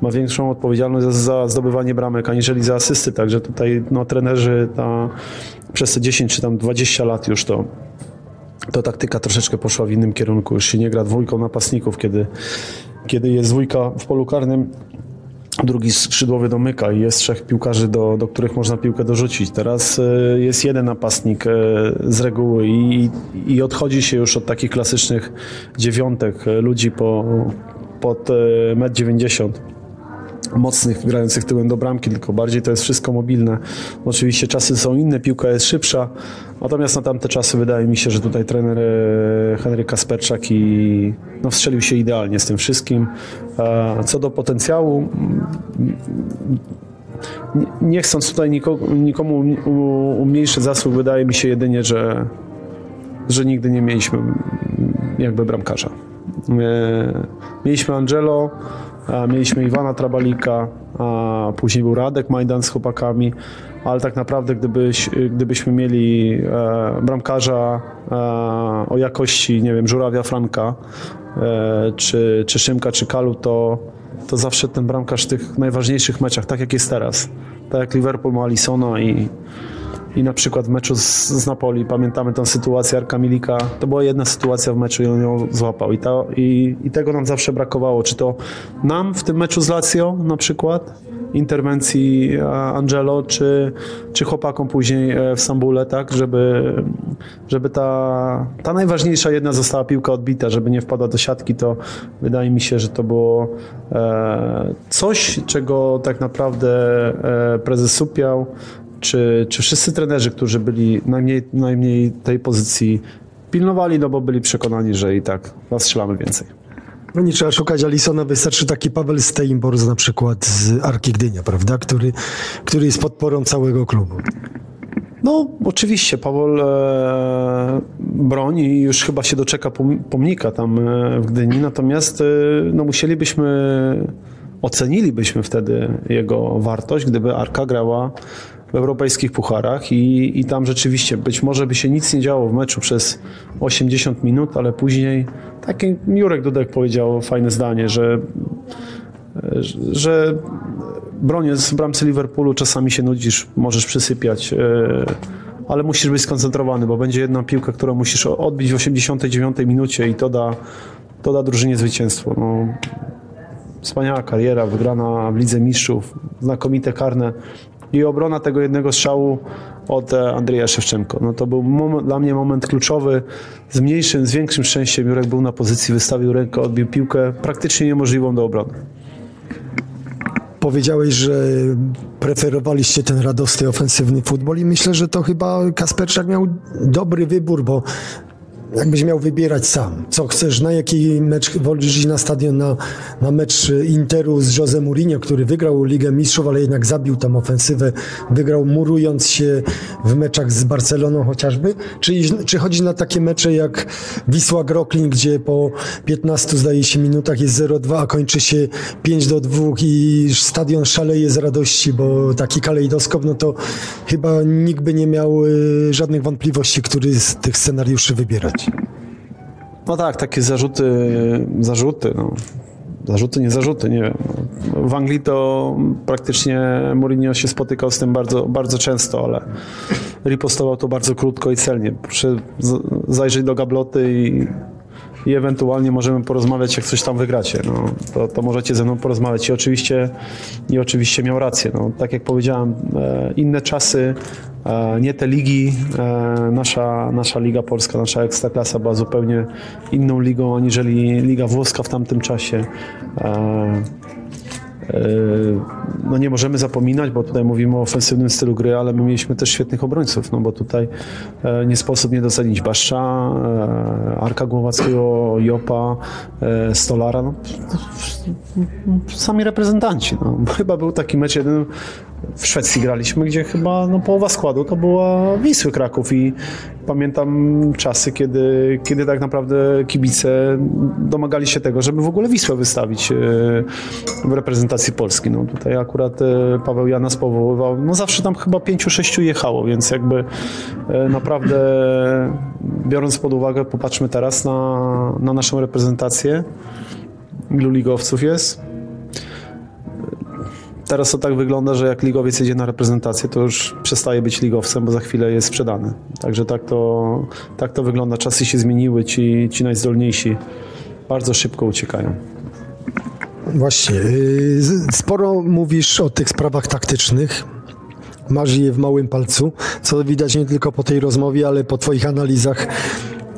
ma większą odpowiedzialność za, za zdobywanie bramek, aniżeli za asysty. Także tutaj no, trenerzy ta, przez te 10 czy tam 20 lat już to to taktyka troszeczkę poszła w innym kierunku. Już się nie gra dwójką napastników, kiedy, kiedy jest dwójka w polu karnym, drugi skrzydłowy domyka i jest trzech piłkarzy, do, do których można piłkę dorzucić. Teraz e, jest jeden napastnik e, z reguły i, i odchodzi się już od takich klasycznych dziewiątek e, ludzi po, pod e, 1,90 m mocnych, grających tyłem do bramki, tylko bardziej to jest wszystko mobilne. Oczywiście czasy są inne, piłka jest szybsza, natomiast na tamte czasy wydaje mi się, że tutaj trener e, Henryk Kasperczak i no, wstrzelił się idealnie z tym wszystkim. E, Co do potencjału, nie- chcąc tutaj nikomu u- umniejszyć zasług, wydaje mi się jedynie, że, że nigdy nie mieliśmy jakby bramkarza. E, Mieliśmy Angelo, mieliśmy Iwana Trabalika, później był Radek Majdan z chłopakami, ale tak naprawdę gdybyś, gdybyśmy mieli e, bramkarza e, o jakości, nie wiem, Żurawia Franka, e, czy, czy Szymka, czy Kalu, to, to zawsze ten bramkarz w tych najważniejszych meczach, tak jak jest teraz, tak jak Liverpool ma Alisona i, i na przykład w meczu z, z Napoli, pamiętamy tę sytuację Arka Milika, to była jedna sytuacja w meczu i on ją złapał. I, i, I tego nam zawsze brakowało. Czy to nam w tym meczu z Lazio na przykład, interwencji e, Angelo, czy, czy chłopakom później e, w Stambule, tak, żeby, żeby ta, ta najważniejsza jedna została piłka odbita, żeby nie wpadła do siatki, to wydaje mi się, że to było e, coś, czego tak naprawdę e, prezes Supiał czy, czy wszyscy trenerzy, którzy byli najmniej, najmniej tej pozycji pilnowali, no bo byli przekonani, że i tak strzelamy więcej. No nie trzeba szukać Alisona, wystarczy taki Paweł Steinborz na przykład z Arki Gdynia, prawda? Który, który jest podporą całego klubu. No, oczywiście, Paweł e, broni i już chyba się doczeka pom- pomnika tam e, w Gdyni, natomiast e, no, musielibyśmy, ocenilibyśmy wtedy jego wartość, gdyby Arka grała w europejskich pucharach i, i tam rzeczywiście być może by się nic nie działo w meczu przez 80 minut, ale później, tak jak Jurek Dudek powiedział fajne zdanie, że że w bramce Liverpoolu czasami się nudzisz, możesz przysypiać, e, ale musisz być skoncentrowany, bo będzie jedna piłka, którą musisz odbić w 89 minucie i to da, to da drużynie zwycięstwo. No, wspaniała kariera, wygrana w Lidze Mistrzów, znakomite karne i obrona tego jednego strzału od e, Andrzeja Szewczenko. No to był moment, dla mnie moment kluczowy. Z mniejszym, z większym szczęściem Jurek był na pozycji, wystawił rękę, odbił piłkę praktycznie niemożliwą do obrony. Powiedziałeś, że preferowaliście ten radosny, ofensywny futbol i myślę, że to chyba Kasperczak miał dobry wybór, bo jakbyś miał wybierać sam, co chcesz, na jaki mecz wolisz iść na stadion, na, na mecz Interu z Jose Mourinho, który wygrał Ligę Mistrzów, ale jednak zabił tam ofensywę, wygrał murując się w meczach z Barceloną chociażby, czy, czy chodzi na takie mecze jak Wisła Groklin, gdzie po 15 zdaje się minutach jest 0-2, a kończy się 5 do 2 i stadion szaleje z radości, bo taki kalejdoskop, no to chyba nikt by nie miał y, żadnych wątpliwości, który z tych scenariuszy wybierać. No tak, takie zarzuty, zarzuty, no. Zarzuty, nie zarzuty, nie wiem. W Anglii to praktycznie Mourinho się spotykał z tym bardzo, bardzo często, ale ripostował to bardzo krótko i celnie. Proszę zajrzeć do gabloty i, i ewentualnie możemy porozmawiać, jak coś tam wygracie. No, to, to możecie ze mną porozmawiać. I oczywiście, i oczywiście miał rację. No, tak jak powiedziałem, e, inne czasy, e, nie te ligi. E, nasza, nasza Liga Polska, nasza Ekstraklasa była zupełnie inną ligą, aniżeli Liga Włoska w tamtym czasie. E, no nie możemy zapominać, bo tutaj mówimy o ofensywnym stylu gry, ale my mieliśmy też świetnych obrońców, no bo tutaj e, nie sposób nie docenić Baszcza, e, Arka Głowackiego, Jopa, e, Stolara, no, sami reprezentanci. No. Chyba był taki mecz jeden w Szwecji graliśmy, gdzie chyba no, połowa składu to była Wisły Kraków i pamiętam czasy, kiedy, kiedy tak naprawdę kibice domagali się tego, żeby w ogóle Wisłę wystawić e, w reprezentacji Polski. No, tutaj akurat e, Paweł Janas powoływał, no zawsze tam chyba pięciu, sześciu jechało, więc jakby e, naprawdę biorąc pod uwagę, popatrzmy teraz na, na naszą reprezentację, ilu ligowców jest, Teraz to tak wygląda, że jak ligowiec jedzie na reprezentację, to już przestaje być ligowcem, bo za chwilę jest sprzedany. Także tak to, tak to wygląda. Czasy się zmieniły, ci, ci najzdolniejsi bardzo szybko uciekają. Właśnie. y, Sporo mówisz o tych sprawach taktycznych. Masz je w małym palcu, co widać nie tylko po tej rozmowie, ale po Twoich analizach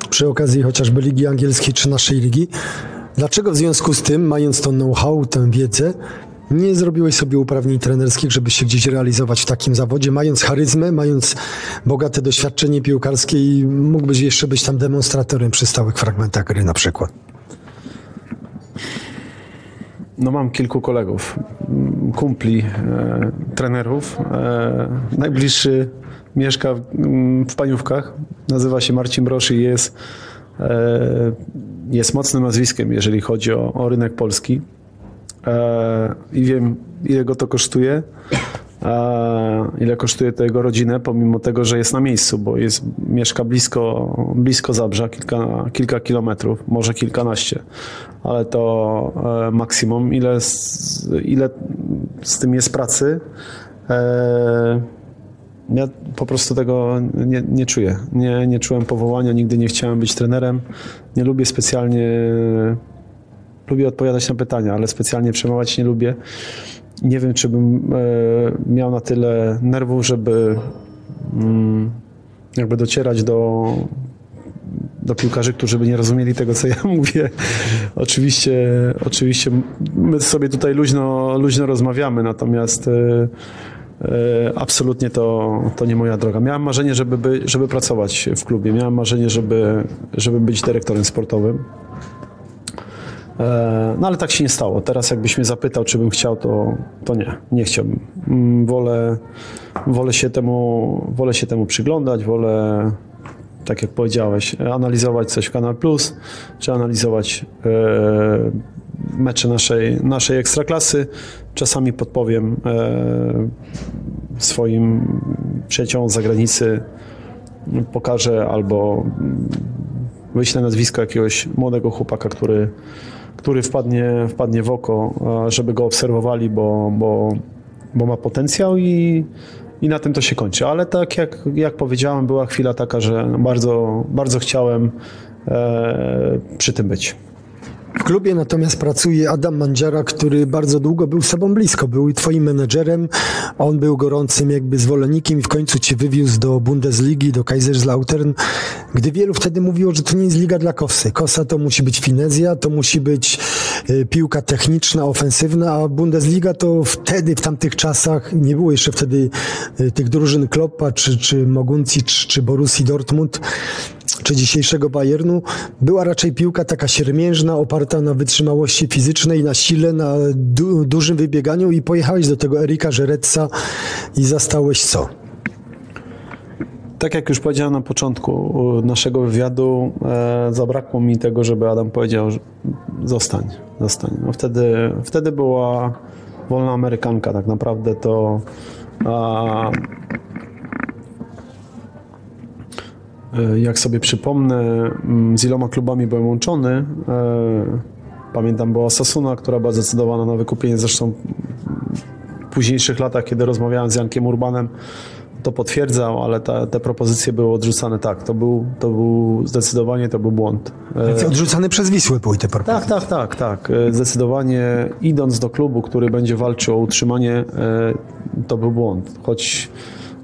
przy okazji chociażby Ligi Angielskiej czy naszej ligi. Dlaczego w związku z tym, mając to know-how, tę wiedzę, nie zrobiłeś sobie uprawnień trenerskich, żeby się gdzieś realizować w takim zawodzie, mając charyzmę, mając bogate doświadczenie piłkarskie i mógłbyś jeszcze być tam demonstratorem przy stałych fragmentach gry na przykład? No mam kilku kolegów, kumpli, e, trenerów. E, najbliższy mieszka w, mm, w Paniówkach, nazywa się Marcin Brosz i jest, e, jest mocnym nazwiskiem, jeżeli chodzi o, o rynek polski. E, I wiem, ile go to kosztuje, e, ile kosztuje to jego rodzinę, pomimo tego, że jest na miejscu, bo jest, mieszka blisko, blisko Zabrza, kilka, kilka kilometrów, może kilkanaście, ale to e, maksimum. Ile z, ile z tym jest pracy, ja po prostu tego nie, nie czuję. Nie, nie czułem powołania, nigdy nie chciałem być trenerem. Nie lubię specjalnie lubię odpowiadać na pytania, ale specjalnie przemawiać nie lubię. Nie wiem, czy bym e, miał na tyle nerwów, żeby mm, jakby docierać do, do piłkarzy, którzy by nie rozumieli tego, co ja *laughs* mówię. Oczywiście, oczywiście my sobie tutaj luźno, luźno rozmawiamy, natomiast e, e, absolutnie to, to nie moja droga. Miałem marzenie, żeby, by, żeby pracować w klubie. Miałem marzenie, żeby, żeby być dyrektorem sportowym. E, No ale tak się nie stało. Teraz jakbyś mnie zapytał, czy bym chciał, to, to nie, nie chciałbym. Mm, Wolę, wolę, się temu, wolę się temu przyglądać, wolę, tak jak powiedziałeś, analizować coś w Kanal Plus, czy analizować e, mecze naszej, naszej ekstraklasy. Czasami podpowiem e, swoim przyjaciołom z zagranicy, pokażę albo wyślę nazwisko jakiegoś młodego chłopaka, który, który wpadnie, wpadnie w oko, żeby go obserwowali, bo, bo, bo ma potencjał i, i na tym to się kończy. Ale tak jak, jak powiedziałem, była chwila taka, że bardzo, bardzo chciałem e, przy tym być. W klubie natomiast pracuje Adam Mandziara, który bardzo długo był sobą blisko, był twoim menedżerem, on był gorącym jakby zwolennikiem i w końcu cię wywiózł do Bundesligi, do Kaiserslautern, gdy wielu wtedy mówiło, że to nie jest liga dla Kosy. Kosa to musi być finezja, to musi być y, piłka techniczna, ofensywna, a Bundesliga to wtedy, w tamtych czasach, nie było jeszcze wtedy y, tych drużyn Kloppa, czy, czy Mogunci, czy, czy Dortmund, czy dzisiejszego Bayernu, była raczej piłka taka siermiężna, oparta na wytrzymałości fizycznej, na sile, na du dużym wybieganiu i pojechałeś do tego Erika Żeretsa i zastałeś co? Tak jak już powiedziałem na początku naszego wywiadu, e, zabrakło mi tego, żeby Adam powiedział, że zostań, zostań. No wtedy, wtedy była wolna Amerykanka, tak naprawdę to jak sobie przypomnę, mm, z iloma klubami byłem łączony. E, Pamiętam była Sasuna, która była zdecydowana na wykupienie, zresztą w późniejszych latach, kiedy rozmawiałem z Jankiem Urbanem, to potwierdzał, ale ta, te propozycje były odrzucane. Tak, to był, to był zdecydowanie to był błąd. E, Więc odrzucany przez Wisłę były te propozycje. tak, tak, tak, tak. E, Zdecydowanie idąc do klubu, który będzie walczył o utrzymanie, e, to był błąd. Choć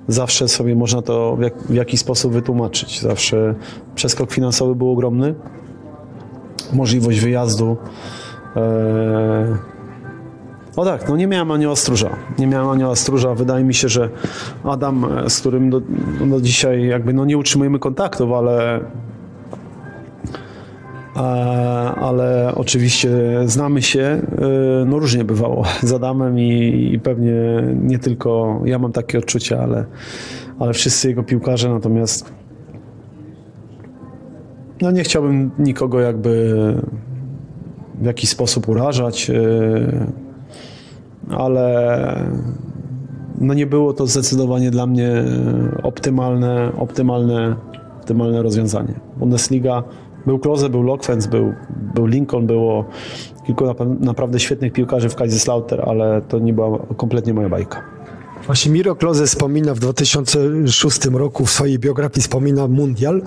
zawsze sobie można to w, jak, w jakiś sposób wytłumaczyć. Zawsze przeskok finansowy był ogromny. Możliwość wyjazdu. E, no tak, no nie miałem anioła stróża. Nie miałem anioła stróża. Wydaje mi się, że Adam, e, z którym do, do dzisiaj jakby no nie utrzymujemy kontaktów, ale ale oczywiście znamy się, e, no różnie bywało *laughs* z Adamem i, i pewnie nie tylko ja mam takie odczucia, ale, ale wszyscy jego piłkarze, natomiast no nie chciałbym nikogo jakby w jakiś sposób urażać, e, ale no nie było to zdecydowanie dla mnie optymalne, optymalne, optymalne rozwiązanie. Bundesliga był Klose, był Lokwenz, był, był Lincoln, było kilku naprawdę świetnych piłkarzy w Kaiserslautern, ale to nie była kompletnie moja bajka. Właśnie Miro Klose wspomina w 2006 roku w swojej biografii wspomina Mundial,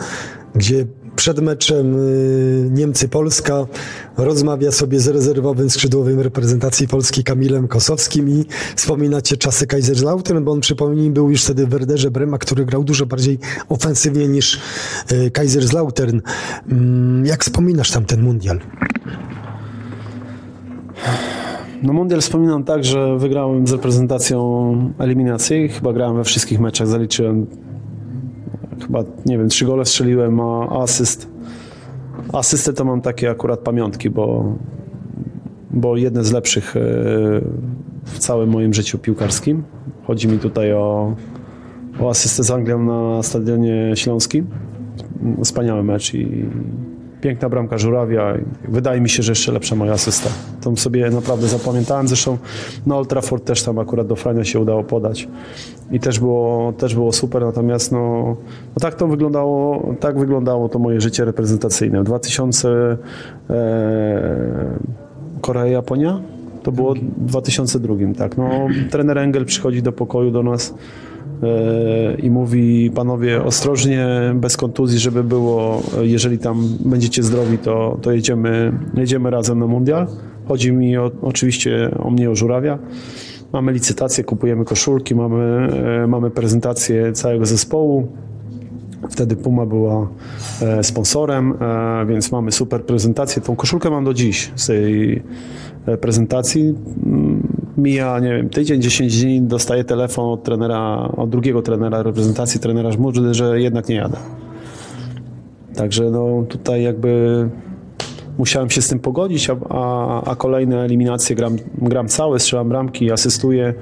gdzie przed meczem y, Niemcy-Polska rozmawia sobie z rezerwowym skrzydłowym reprezentacji Polski Kamilem Kosowskim i wspominacie czasy Kaiserslautern, bo on przypomnij był już wtedy w Werderze Brema, który grał dużo bardziej ofensywnie niż y, Kaiserslautern. Mm, Jak wspominasz tam ten Mundial? No Mundial wspominam tak, że wygrałem z reprezentacją eliminacji. Chyba grałem we wszystkich meczach, zaliczyłem chyba, nie wiem, trzy gole strzeliłem, a asyst. Asystę to mam takie akurat pamiątki, bo, bo jedne z lepszych e, w całym moim życiu piłkarskim. Chodzi mi tutaj o, o asystę z Anglią na Stadionie Śląskim. Wspaniały mecz i piękna bramka Żurawia. Wydaje mi się, że jeszcze lepsza moja asysta. Tą sobie naprawdę zapamiętałem. Zresztą na Old Trafford też tam akurat do Frania się udało podać. I też było, też było super, natomiast no, no tak to wyglądało, tak wyglądało to moje życie reprezentacyjne. W 2000 e, Korea, Japonia? To było w 2002, tak. No, trener Engel przychodzi do pokoju do nas i mówi panowie ostrożnie, bez kontuzji, żeby było, jeżeli tam będziecie zdrowi, to, to jedziemy, jedziemy razem na mundial. Chodzi mi o, oczywiście o mnie, o Żurawia. Mamy licytację, kupujemy koszulki, mamy, e, mamy prezentację całego zespołu. Wtedy Puma była e, sponsorem, e, więc mamy super prezentację. Tą koszulkę mam do dziś z tej e, prezentacji. Mija, nie wiem, tydzień, 10 dni, dostaję telefon od trenera, od drugiego trenera reprezentacji, trenera Żmudzy, że jednak nie jadę. Także no tutaj jakby musiałem się z tym pogodzić, a, a, a kolejne eliminacje gram, gram całe, strzelam bramki, asystuję.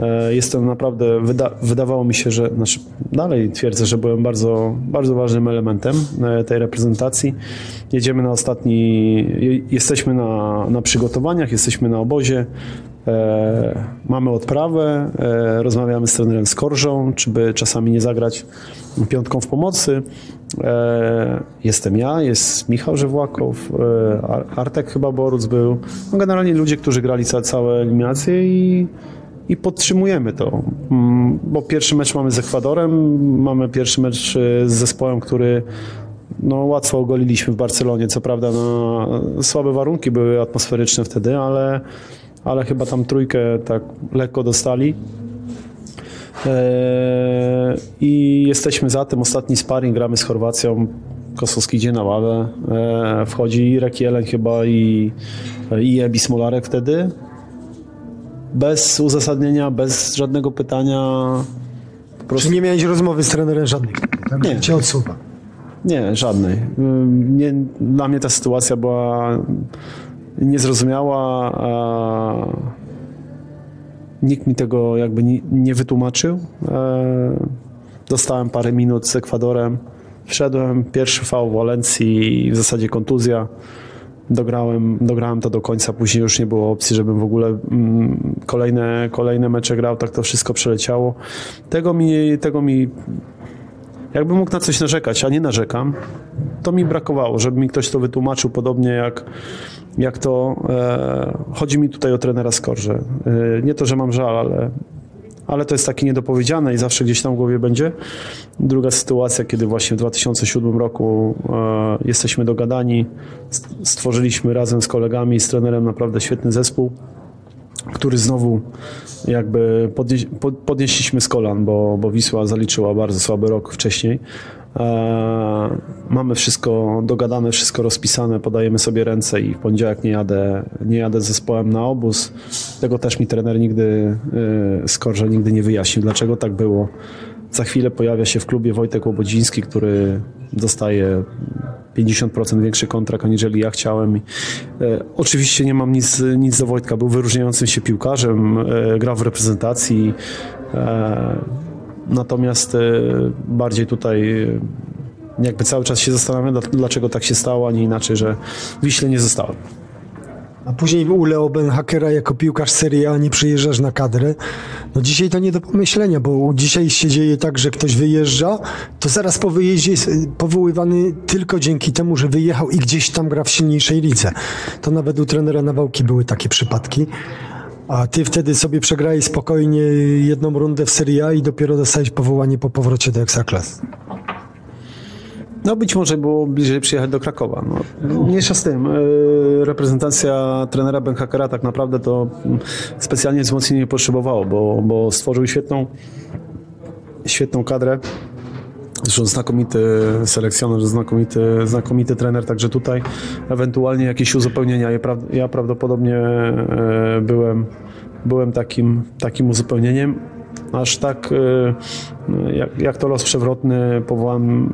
E, Jestem naprawdę, wyda, wydawało mi się, że, znaczy dalej twierdzę, że byłem bardzo, bardzo ważnym elementem e, tej reprezentacji. Jedziemy na ostatni, je- jesteśmy na, na przygotowaniach, jesteśmy na obozie, e, mamy odprawę, e, rozmawiamy z trenerem Skorżą, czy by czasami nie zagrać piątką w pomocy. E, jestem ja, jest Michał Żewłakow, e, Ar- Artek chyba Boruc był. No generalnie ludzie, którzy grali ca, całe eliminacje i i podtrzymujemy to, Mm, bo pierwszy mecz mamy z Ekwadorem, mamy pierwszy mecz e, z zespołem, który no, łatwo ogoliliśmy w Barcelonie. Co prawda no, słabe warunki były atmosferyczne wtedy, ale, ale chyba tam trójkę tak lekko dostali. Eee, I jesteśmy za tym. Ostatni sparring gramy z Chorwacją. Kosowski idzie na ławę. Eee, wchodzi Irek Jelen chyba i, i Ebi Smolarek wtedy. Bez uzasadnienia, bez żadnego pytania. Po prostu Czy nie miałeś rozmowy z trenerem żadnej? Nie. cię odsuwa. Nie, żadnej. Nie, dla mnie ta sytuacja była niezrozumiała. Nikt mi tego jakby nie, nie wytłumaczył. E, Dostałem parę minut z Ekwadorem. Wszedłem, pierwszy fał w Walencji, w zasadzie kontuzja. Dograłem, dograłem to do końca, później już nie było opcji, żebym w ogóle mm, kolejne, kolejne mecze grał, tak to wszystko przeleciało. Tego mi, tego mi Jakbym mógł na coś narzekać, a nie narzekam, to mi brakowało, żeby mi ktoś to wytłumaczył, podobnie jak, jak to. E, chodzi mi tutaj o trenera Skorże. E, nie to, że mam żal, ale, ale to jest takie niedopowiedziane i zawsze gdzieś tam w głowie będzie. Druga sytuacja, kiedy właśnie w 2007 roku e, jesteśmy dogadani, st- stworzyliśmy razem z kolegami, z trenerem naprawdę świetny zespół który znowu jakby podnieś, pod- podnieśliśmy z kolan, bo, bo Wisła zaliczyła bardzo słaby rok wcześniej. E, mamy wszystko dogadane, wszystko rozpisane, podajemy sobie ręce i w poniedziałek nie jadę, nie jadę z zespołem na obóz. Tego też mi trener nigdy, e, Skorże nigdy nie wyjaśnił, dlaczego tak było. Za chwilę pojawia się w klubie Wojtek Łobodziński, który dostaje 50% większy kontrakt, aniżeli ja chciałem. E, oczywiście nie mam nic, nic do Wojtka. Był wyróżniającym się piłkarzem, grał w reprezentacji. E, natomiast e, bardziej tutaj e, jakby cały czas się zastanawiam, dla- dlaczego tak się stało, a nie inaczej, że Wiśle nie zostałem. A później u Leo Benhakera jako piłkarz Serie A nie przyjeżdżasz na kadrę. No dzisiaj to nie do pomyślenia, bo dzisiaj się dzieje tak, że ktoś wyjeżdża, to zaraz po wyjeździe jest y, powoływany tylko dzięki temu, że wyjechał i gdzieś tam gra w silniejszej lidze. To nawet u trenera Nawałki były takie przypadki. A ty wtedy sobie przegrałeś spokojnie jedną rundę w Serie A i dopiero dostałeś powołanie po powrocie do Ekstraklas. No być może było bliżej przyjechać do Krakowa. No, mniejsza z tym. Yy, Reprezentacja trenera Benhakera tak naprawdę to specjalnie wzmocnienia nie potrzebowało, bo, bo stworzył świetną, świetną kadrę. Zresztą znakomity selekcjoner, znakomity, znakomity trener, także tutaj ewentualnie jakieś uzupełnienia. Ja, pra- ja prawdopodobnie e, byłem, byłem takim, takim uzupełnieniem. Aż tak, e, jak, jak to los przewrotny, powołam,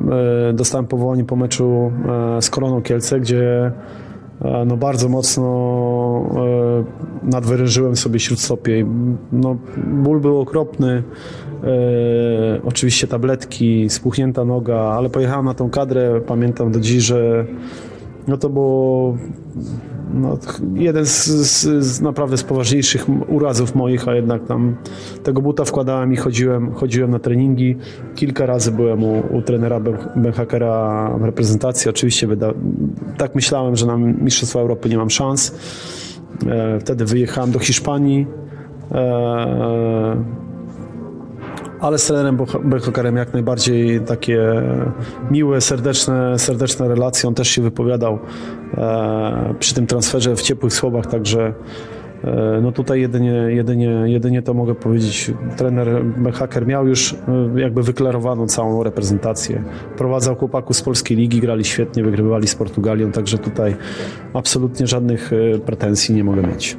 e, dostałem powołanie po meczu z Koroną Kielce, gdzie no bardzo mocno e, nadwyrężyłem sobie śródstopie. No, ból był okropny. E, oczywiście tabletki, spuchnięta noga, ale pojechałem na tą kadrę. Pamiętam do dziś, że no to było no, jeden z, z, z naprawdę z poważniejszych urazów moich, a jednak tam tego buta wkładałem i chodziłem, chodziłem na treningi. Kilka razy byłem u, u trenera Ben- Benhakera w reprezentacji. Oczywiście wyda- tak myślałem, że na Mistrzostwa Europy nie mam szans. E, wtedy wyjechałem do Hiszpanii. E, ale z trenerem Benhokerem jak najbardziej takie miłe, serdeczne, serdeczne relacje. On też się wypowiadał e, przy tym transferze w ciepłych słowach, także e, no tutaj jedynie, jedynie, jedynie to mogę powiedzieć. Trener Benhaker miał już e, jakby wyklarowaną całą reprezentację. Prowadzał chłopaków z polskiej ligi, grali świetnie, wygrywali z Portugalią, także tutaj absolutnie żadnych pretensji nie mogę mieć.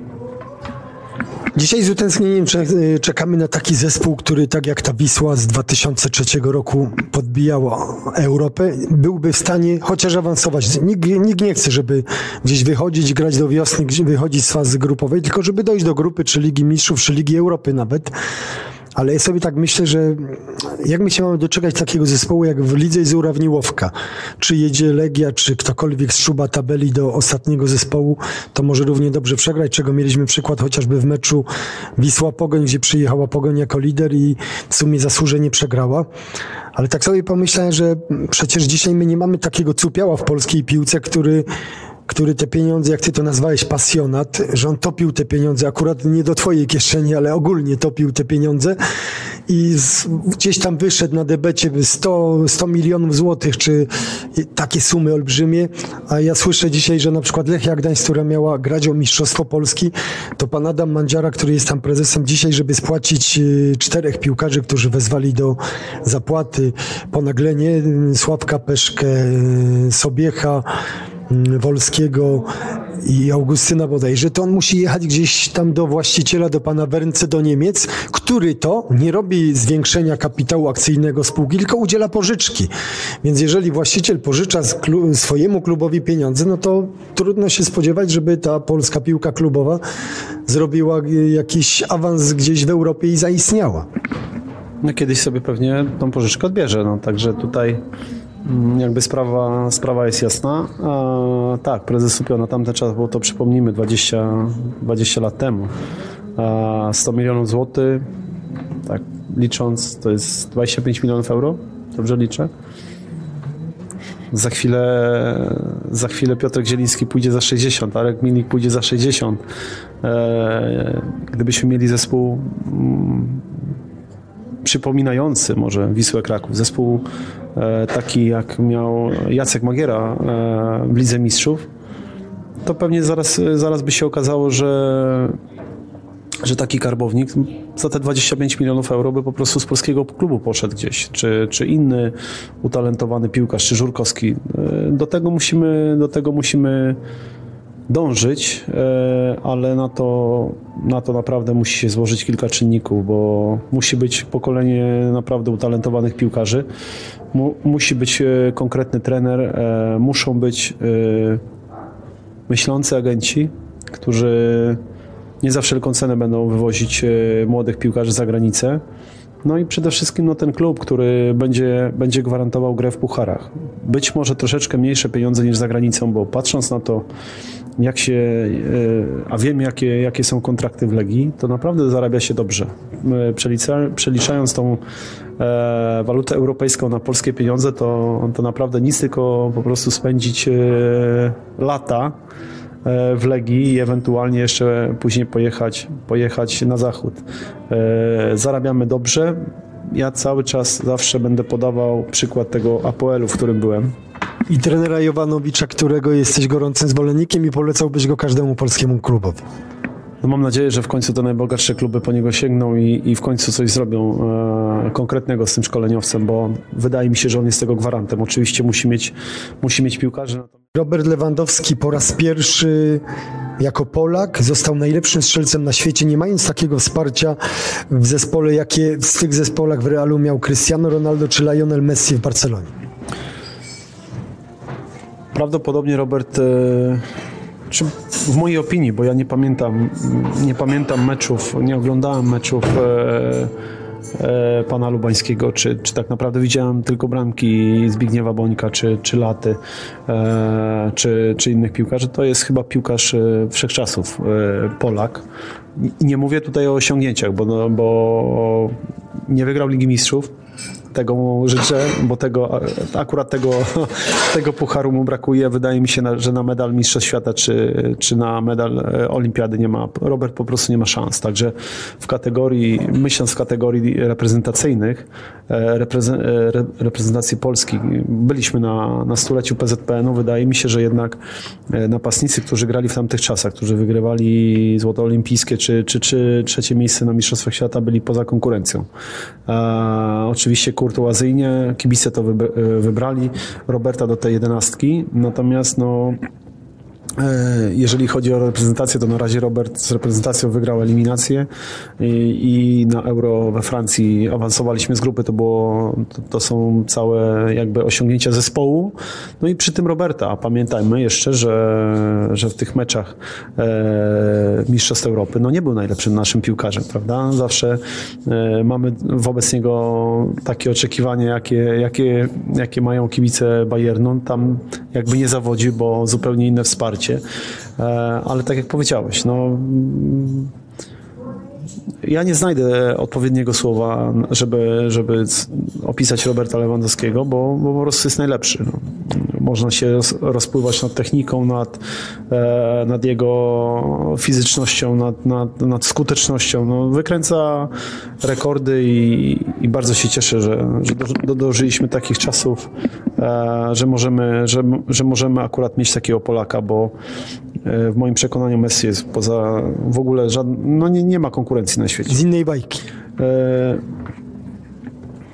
Dzisiaj z utęsknieniem y, czekamy na taki zespół, który tak jak ta Wisła z 2003 roku podbijała Europę, byłby w stanie chociaż awansować. Nikt, nikt nie chce, żeby gdzieś wychodzić, grać do wiosny, wychodzić z fazy grupowej, tylko żeby dojść do grupy, czy Ligi Mistrzów, czy Ligi Europy nawet. Ale ja sobie tak myślę, że jak my się mamy doczekać takiego zespołu, jak w lidze jest urawniłowka. Czy jedzie Legia, czy ktokolwiek zszuba tabeli do ostatniego zespołu, to może równie dobrze przegrać, czego mieliśmy przykład chociażby w meczu Wisła-Pogoń, gdzie przyjechała Pogoń jako lider i w sumie zasłużenie przegrała. Ale tak sobie pomyślałem, że przecież dzisiaj my nie mamy takiego cupiała w polskiej piłce, który który te pieniądze, jak ty to nazwałeś, pasjonat, że on topił te pieniądze, akurat nie do twojej kieszeni, ale ogólnie topił te pieniądze i z, gdzieś tam wyszedł na debecie 100, 100 milionów złotych, czy takie sumy olbrzymie, a ja słyszę dzisiaj, że na przykład Lechia Gdańsk, która miała grać o Mistrzostwo Polski, to pan Adam Mandziara, który jest tam prezesem dzisiaj, żeby spłacić y, czterech piłkarzy, którzy wezwali do zapłaty, ponaglenie Sławka Peszkę, y, Sobiecha, Wolskiego i Augustyna bodajże, to on musi jechać gdzieś tam do właściciela, do pana Wernce, do Niemiec, który to nie robi zwiększenia kapitału akcyjnego spółki, tylko udziela pożyczki. Więc jeżeli właściciel pożycza swojemu klubowi pieniądze, no to trudno się spodziewać, żeby ta polska piłka klubowa zrobiła y, jakiś awans gdzieś w Europie i zaistniała. No kiedyś sobie pewnie tą pożyczkę odbierze, no także tutaj jakby sprawa, sprawa jest jasna. A, tak, prezes Supio na tamten czas, bo to przypomnijmy 20, 20 lat temu. A 100 milionów złotych, tak licząc, to jest 25 milionów euro, dobrze liczę? Za chwilę, za chwilę Piotr Zieliński pójdzie za 60, Arek Milik pójdzie za 60. E, gdybyśmy mieli zespół mm, przypominający może Wisłę Kraków. Zespół e, taki jak miał Jacek Magiera e, w Lidze Mistrzów, to pewnie zaraz, zaraz by się okazało, że, że taki karbownik za te 25 milionów euro by po prostu z polskiego klubu poszedł gdzieś, czy, czy inny utalentowany piłkarz, czy Żurkowski. E, Do tego musimy, do tego musimy dążyć, e, ale na to, na to naprawdę musi się złożyć kilka czynników, bo musi być pokolenie naprawdę utalentowanych piłkarzy, mu, musi być e, konkretny trener, e, muszą być myślący agenci, którzy nie za wszelką cenę będą wywozić młodych piłkarzy za granicę. No i przede wszystkim no, ten klub, który będzie, będzie gwarantował grę w pucharach. Być może troszeczkę mniejsze pieniądze niż za granicą, bo patrząc na to, jak się, e, a wiem jakie, jakie są kontrakty w Legii, to naprawdę zarabia się dobrze. E, Przelicza, przeliczając tą e, walutę europejską na polskie pieniądze, to, to naprawdę nic, tylko po prostu spędzić e, lata e, w Legii i ewentualnie jeszcze później pojechać, pojechać na zachód. E, Zarabiamy dobrze. Ja cały czas zawsze będę podawał przykład tego APL-u, w którym byłem. I trenera Jowanowicza, którego jesteś gorącym zwolennikiem i polecałbyś go każdemu polskiemu klubowi. No mam nadzieję, że w końcu te najbogatsze kluby po niego sięgną i, i w końcu coś zrobią e, konkretnego z tym szkoleniowcem, bo wydaje mi się, że on jest tego gwarantem. Oczywiście musi mieć, musi mieć piłkarzy. natomiast- Robert Lewandowski po raz pierwszy jako Polak został najlepszym strzelcem na świecie, nie mając takiego wsparcia w zespole, jakie w tych zespołach w Realu miał Cristiano Ronaldo czy Lionel Messi w Barcelonie. Prawdopodobnie Robert, e, czy w mojej opinii, bo ja nie pamiętam, nie pamiętam meczów, nie oglądałem meczów e, e, pana Lubańskiego, czy, czy tak naprawdę widziałem tylko bramki Zbigniewa Bońka, czy, czy Laty, e, czy, czy innych piłkarzy. To jest chyba piłkarz e, wszechczasów, e, Polak. I nie mówię tutaj o osiągnięciach, bo, no, bo nie wygrał Ligi Mistrzów, tego mu życzę, bo tego, akurat tego, tego pucharu mu brakuje. Wydaje mi się, że na medal Mistrzostw Świata czy, czy na medal e, Olimpiady nie ma. Robert po prostu nie ma szans. Także w kategorii, myśląc w kategorii reprezentacyjnych, e, e, re- reprezentacji Polski, byliśmy na, na stuleciu PZPN-u. Wydaje mi się, że jednak napastnicy, którzy grali w tamtych czasach, którzy wygrywali złoto olimpijskie czy, czy, czy trzecie miejsce na Mistrzostwach Świata, byli poza konkurencją. E, oczywiście kurtuazyjnie kibice to e, wybrali, Roberta do tej jedenastki, natomiast no Jeżeli chodzi o reprezentację, to na razie Robert z reprezentacją wygrał eliminację i, na Euro we Francji awansowaliśmy z grupy. To, było, to, są całe jakby osiągnięcia zespołu. No i przy tym Roberta. Pamiętajmy jeszcze, że, że w tych meczach e, Mistrzostw Europy no nie był najlepszym naszym piłkarzem, prawda? Zawsze e, mamy wobec niego takie oczekiwania, jakie, jakie, jakie mają kibice Bayernu. Tam jakby nie zawodzi, bo zupełnie inne wsparcie. E, ale tak jak powiedziałeś, no ja nie znajdę odpowiedniego słowa, żeby, żeby opisać Roberta Lewandowskiego, bo, bo po prostu jest najlepszy. No. można się roz- rozpływać nad techniką, nad, e, nad jego fizycznością, nad, nad, nad skutecznością. No, wykręca rekordy i, i bardzo się cieszę, że, że do, dożyliśmy takich czasów, e, że, możemy, że, że możemy akurat mieć takiego Polaka, bo e, w moim przekonaniu Messi jest poza w ogóle żadnym, no nie, nie ma konkurencji na świecie. Z innej bajki. E,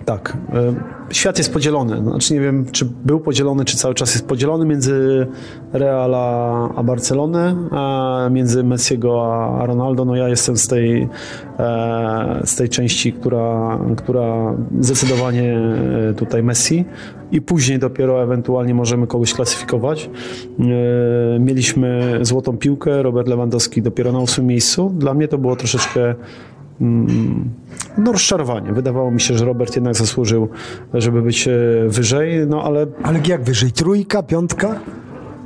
tak. E, świat jest podzielony. Znaczy nie wiem, czy był podzielony, czy cały czas jest podzielony między Real a, a Barcelonę, a między Messiego a, a Ronaldo. No ja jestem z tej, e, z tej części, która, która zdecydowanie e, tutaj Messi i później dopiero ewentualnie możemy kogoś klasyfikować. E, Mieliśmy złotą piłkę, Robert Lewandowski dopiero na ósmym miejscu. Dla mnie to było troszeczkę no rozczarowanie. Wydawało mi się, że Robert jednak zasłużył, żeby być e, wyżej, no ale Ale jak wyżej? Trójka, piątka?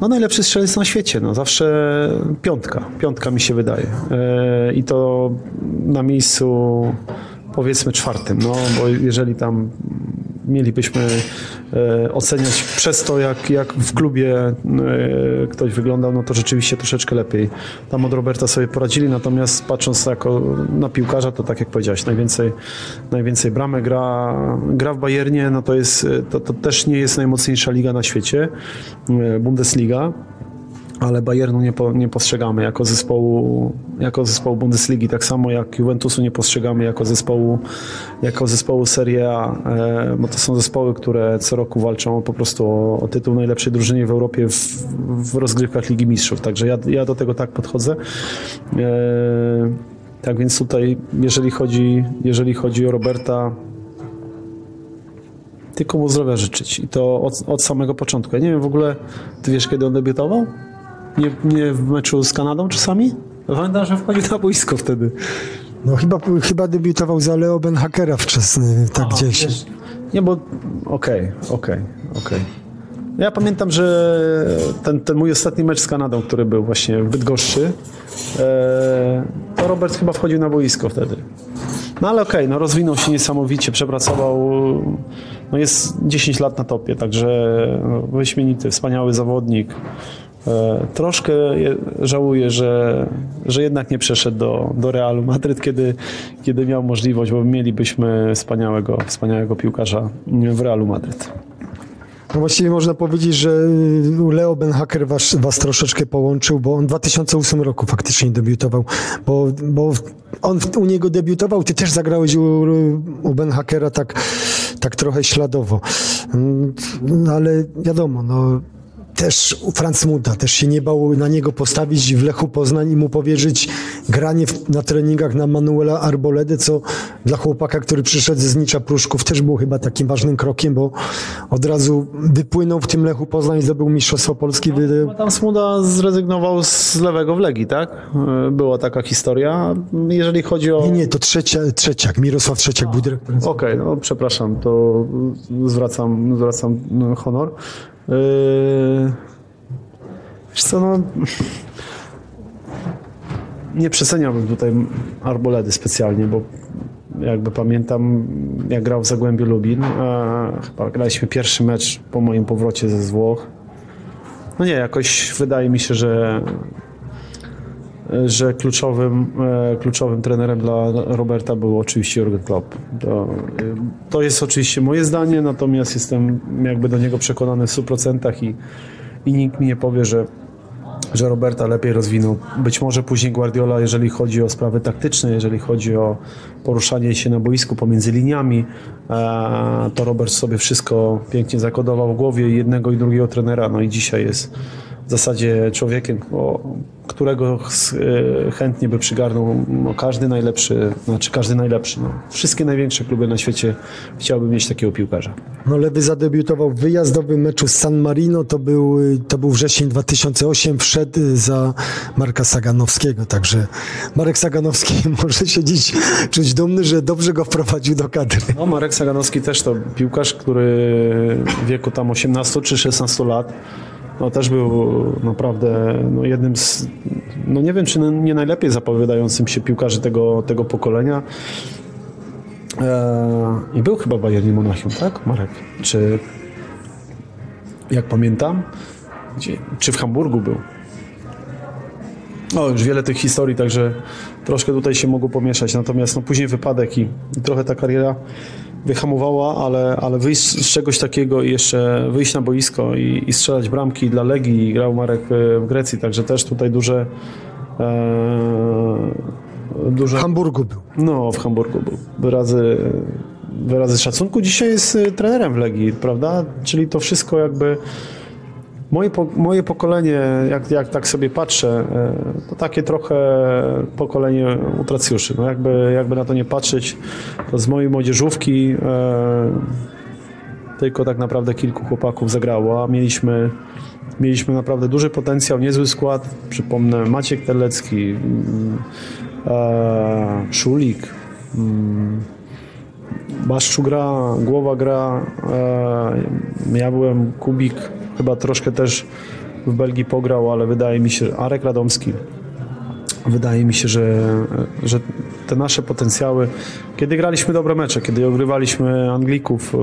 no najlepszy strzelec na świecie, no zawsze piątka, piątka mi się wydaje. E, I to na miejscu powiedzmy czwartym, no bo jeżeli tam mielibyśmy e, oceniać przez to, jak, jak w klubie e, ktoś wyglądał, no to rzeczywiście troszeczkę lepiej. Tam od Roberta sobie poradzili, natomiast patrząc jako na piłkarza, to tak jak powiedziałeś, najwięcej, najwięcej bramek gra, gra w Bayernie, no to jest, to, to też nie jest najmocniejsza liga na świecie, e, Bundesliga ale Bayernu nie, po, nie postrzegamy jako zespołu, jako zespołu Bundesligi, tak samo jak Juventusu nie postrzegamy jako zespołu, jako zespołu Serie A, e, bo to są zespoły, które co roku walczą po prostu o, o tytuł najlepszej drużyny w Europie w, w rozgrywkach Ligi Mistrzów, także ja, ja do tego tak podchodzę. E, tak więc tutaj, jeżeli chodzi, jeżeli chodzi o Roberta, tylko mu zdrowia życzyć i to od, od samego początku. Ja nie wiem w ogóle, ty wiesz kiedy on debiutował? Nie, nie w meczu z Kanadą czasami? Pamiętam, że wchodził na boisko wtedy. No chyba, chyba debiutował za Leo Benhakera wczesny, tak gdzieś. Nie, bo okej, okej, okej. Ja pamiętam, że ten, ten mój ostatni mecz z Kanadą, który był właśnie w Bydgoszczy, e, to Robert chyba wchodził na boisko wtedy. No ale okej, no rozwinął się niesamowicie, przepracował, no jest 10 lat na topie, także no, wyśmienity, wspaniały zawodnik. E, Troszkę żałuję, że, że jednak nie przeszedł do, do Realu Madryt, kiedy, kiedy miał możliwość, bo mielibyśmy wspaniałego, wspaniałego piłkarza w Realu Madryt. No właściwie można powiedzieć, że y, Leo Benhaker was, was troszeczkę połączył, bo on w 2008 roku faktycznie debiutował, bo, bo on u niego debiutował, ty też zagrałeś u, u Benhakera tak, tak trochę śladowo. Mm, ale wiadomo, no też u Franz Muta też się nie bał na niego postawić w Lechu Poznań i mu powierzyć granie w, na treningach na Manuela Arboledy, co dla chłopaka, który przyszedł z Znicza Pruszków też było chyba takim ważnym krokiem, bo od razu wypłynął w tym Lechu Poznań, zdobył Mistrzostwo Polski. Wy... Tam Smuda zrezygnował z lewego w Legii, tak? E, Była taka historia. Jeżeli chodzi o... Nie, nie, to trzecia, trzeciak, Mirosław Trzeciak był dyrektorem. Okej, no przepraszam, to zwracam, zwracam no, honor. Yy, wiesz co, no... Nie przeceniałbym tutaj Arboledy specjalnie, bo jakby pamiętam, jak grał w Zagłębiu Lubin, a chyba graliśmy pierwszy mecz po moim powrocie ze Włoch. No nie, jakoś wydaje mi się, że że kluczowym, e, kluczowym trenerem dla Roberta był oczywiście Jurgen Klopp. To, y, to jest oczywiście moje zdanie, natomiast jestem jakby do niego przekonany w 100% i, i nikt mi nie powie, że, że Roberta lepiej rozwinął. Być może później Guardiola, jeżeli chodzi o sprawy taktyczne, jeżeli chodzi o poruszanie się na boisku pomiędzy liniami, e, to Robert sobie wszystko pięknie zakodował w głowie jednego i drugiego trenera, no i dzisiaj jest w zasadzie człowiekiem, którego e, chętnie by przygarnął no, każdy najlepszy, znaczy każdy najlepszy. No. Wszystkie największe kluby na świecie chciałby mieć takiego piłkarza. No Lewy zadebiutował w wyjazdowym meczu z San Marino, to był, y, to był wrzesień 2008, wszedł y, za Marka Saganowskiego, także Marek Saganowski *laughs* może się dziś czuć dumny, że dobrze go wprowadził do kadry. No, Marek Saganowski też to piłkarz, który w wieku tam 18 czy 16 lat no, też był naprawdę no, jednym z, no nie wiem czy nie najlepiej zapowiadającym się piłkarzy tego, tego pokolenia. Eee, I był chyba w Bayernie Monachium, tak Marek? Czy jak pamiętam. Gdzie, czy w Hamburgu był? No, już wiele tych historii, także troszkę tutaj się mogło pomieszać. Natomiast no, później wypadek i, i trochę ta kariera wyhamowała, ale, ale wyjść z czegoś takiego i jeszcze wyjść na boisko i, i strzelać bramki dla Legii. Grał Marek e, w Grecji, także też tutaj duże... E, duże W Hamburgu był. no, w Hamburgu był. Wyrazy, wyrazy szacunku. Dzisiaj jest y, trenerem w Legii, prawda? Czyli to wszystko jakby... Moje, po, moje pokolenie, jak, jak tak sobie patrzę, y, to takie trochę pokolenie utracjuszy. No jakby, jakby na to nie patrzeć, to z mojej młodzieżówki y, tylko tak naprawdę kilku chłopaków zagrało, a mieliśmy, mieliśmy naprawdę duży potencjał, niezły skład. Przypomnę Maciek Terlecki, e, Szulik, Baszczu gra, Głowa gra, e, ja byłem Kubik, chyba troszkę też w Belgii pograł, ale wydaje mi się, Arek Radomski, wydaje mi się, że, że te nasze potencjały, kiedy graliśmy dobre mecze, kiedy ogrywaliśmy Anglików,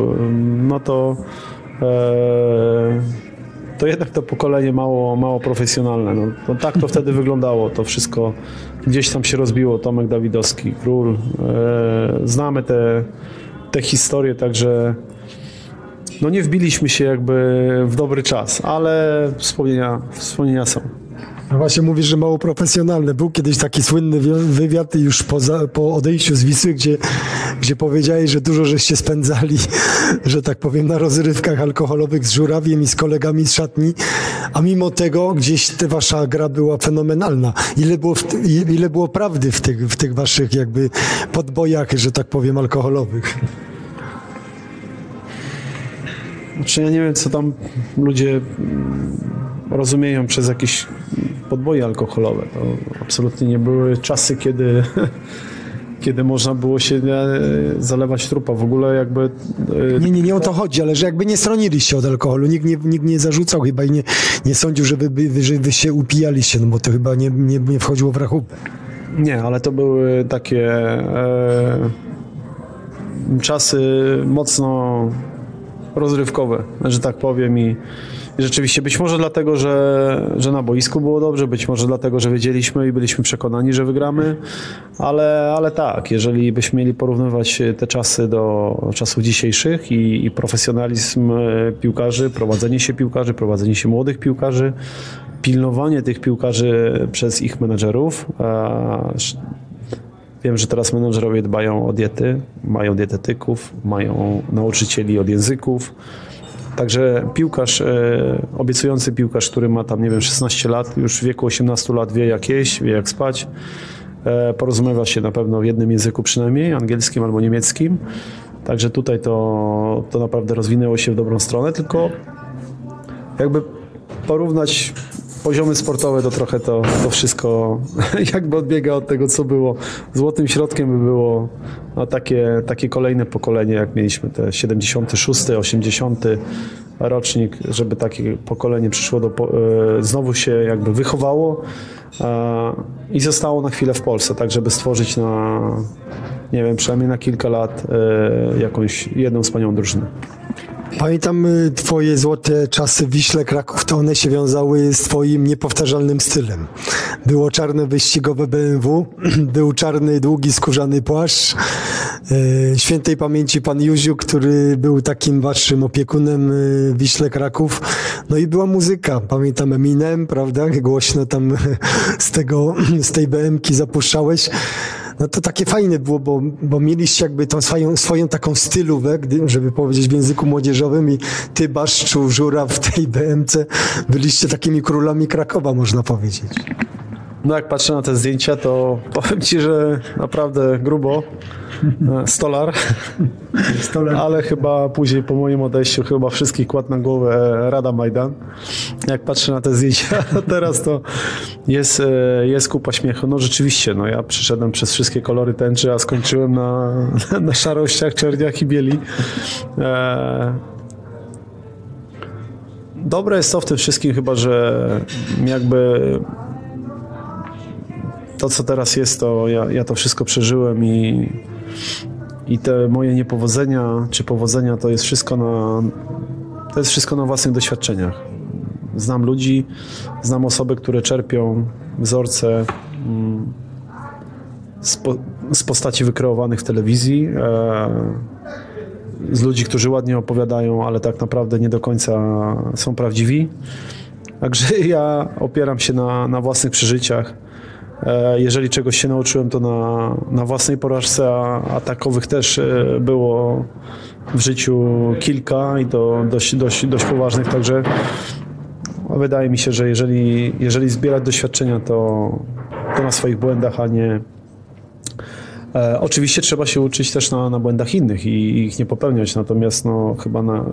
no to e, to jednak to pokolenie mało, mało profesjonalne. No, to tak to wtedy wyglądało. To wszystko gdzieś tam się rozbiło. Tomek Dawidowski, Król. E, znamy te, te historie, także no nie wbiliśmy się jakby w dobry czas, ale wspomnienia, wspomnienia są. No właśnie mówisz, że mało profesjonalne. Był kiedyś taki słynny wi- wywiad już po, za, po odejściu z Wisły, gdzie, gdzie powiedziałeś, że dużo żeście spędzali, że tak powiem, na rozrywkach alkoholowych z żurawiem i z kolegami z szatni, a mimo tego gdzieś ta wasza gra była fenomenalna. Ile było, w, ile było prawdy w tych, w tych waszych jakby podbojach, że tak powiem, alkoholowych? Znaczy ja nie wiem, co tam ludzie rozumieją przez jakieś podboje alkoholowe. To absolutnie nie były czasy, kiedy, *laughs* kiedy można było się e, zalewać trupa. W ogóle jakby... e, Nie, nie, nie o to chodzi, ale że jakby nie stroniliście od alkoholu. Nikt nie, nikt nie zarzucał chyba i nie, nie sądził, że wy, wy, że wy się upijaliście, no bo to chyba nie, nie, nie wchodziło w rachubę. Nie, ale to były takie e, czasy mocno rozrywkowe, że tak powiem i, rzeczywiście być może dlatego, że, że na boisku było dobrze, być może dlatego, że wiedzieliśmy i byliśmy przekonani, że wygramy, ale, ale tak, jeżeli byśmy mieli porównywać te czasy do czasów dzisiejszych i, i profesjonalizm e, piłkarzy, prowadzenie się piłkarzy, prowadzenie się młodych piłkarzy, pilnowanie tych piłkarzy przez ich menedżerów, Wiem, że teraz menedżerowie dbają o diety, mają dietetyków, mają nauczycieli od języków. Także piłkarz, e, obiecujący piłkarz, który ma tam, nie wiem, 16 lat, już w wieku 18 lat wie jak jeść, wie jak spać, e, porozumiewa się na pewno w jednym języku przynajmniej, angielskim albo niemieckim. Także tutaj to, to naprawdę rozwinęło się w dobrą stronę, tylko jakby porównać poziomy sportowe, to trochę to, to wszystko *laughs* jakby odbiega od tego, co było. Złotym środkiem by było no, takie, takie kolejne pokolenie, jak mieliśmy te 76, 80 rocznik, żeby takie pokolenie przyszło do, e, znowu się jakby wychowało i zostało na chwilę w Polsce, tak żeby stworzyć na, nie wiem, przynajmniej na kilka lat e, jakąś jedną wspaniałą drużynę. Pamiętam y, twoje złote czasy Wiśle Kraków, to one się wiązały z twoim niepowtarzalnym stylem. Było czarne wyścigowe BMW, *clears throat* był czarny, długi, skórzany płaszcz. Y, Świętej pamięci pan Józiu, który był takim waszym opiekunem y, Wiśle Kraków. No i była muzyka. Pamiętam Eminem, prawda? Głośno tam *laughs* z tego, *clears throat* z tej BM-ki zapuszczałeś. No to takie fajne było, bo, bo mieliście jakby tą swoją, swoją taką stylówę, żeby powiedzieć w języku młodzieżowym i ty, Baszczu, Żura w tej BMC byliście takimi królami Krakowa, można powiedzieć. No jak patrzę na te zdjęcia, to *laughs* powiem Ci, że naprawdę grubo. E, Stolar. *laughs* Stolar. Ale chyba później po moim odejściu chyba wszystkich kładł na głowę Rada Majdan. Jak patrzę na te zdjęcia *laughs* teraz, to jest, e, jest kupa śmiechu. No rzeczywiście, no ja przyszedłem przez wszystkie kolory tęczy, a skończyłem na, na szarościach, czerniach i bieli. E, Dobre jest to w tym wszystkim chyba, że jakby to, co teraz jest, to ja, ja to wszystko przeżyłem i, i te moje niepowodzenia czy powodzenia to jest wszystko na, to jest wszystko na własnych doświadczeniach. Znam ludzi, znam osoby, które czerpią wzorce mm, z, po, z postaci wykreowanych w telewizji, e, z ludzi, którzy ładnie opowiadają, ale tak naprawdę nie do końca są prawdziwi. Także ja opieram się na, na własnych przeżyciach. E, Jeżeli czegoś się nauczyłem, to na, na własnej porażce, a, a takowych też e, było w życiu kilka i to dość, dość, dość poważnych. Także wydaje mi się, że jeżeli, jeżeli zbierać doświadczenia, to, to na swoich błędach, a nie. E, oczywiście trzeba się uczyć też na, na błędach innych i, i ich nie popełniać, natomiast no, chyba na,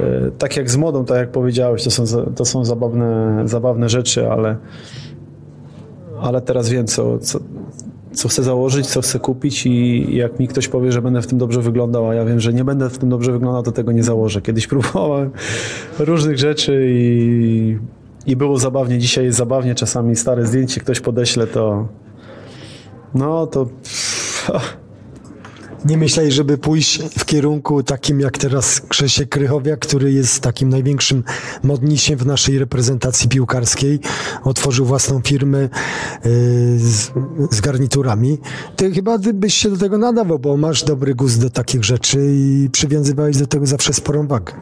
e, tak jak z modą, tak jak powiedziałeś, to są, to są zabawne, zabawne rzeczy, ale, ale teraz wiem, co, co, co chcę założyć, co chcę kupić i jak mi ktoś powie, że będę w tym dobrze wyglądał, a ja wiem, że nie będę w tym dobrze wyglądał, to tego nie założę. Kiedyś *laughs* próbowałem różnych rzeczy i, i było zabawnie. Dzisiaj jest zabawnie, czasami stare zdjęcie ktoś podeśle, to no to Nie myślałeś, żeby pójść w kierunku takim jak teraz Grzesiek Krychowiak, który jest takim największym modnisiem w naszej reprezentacji piłkarskiej. Otworzył własną firmę y, z, z garniturami. Ty chyba byś się do tego nadawał, bo masz dobry gust do takich rzeczy i przywiązywałeś do tego zawsze sporą wagę.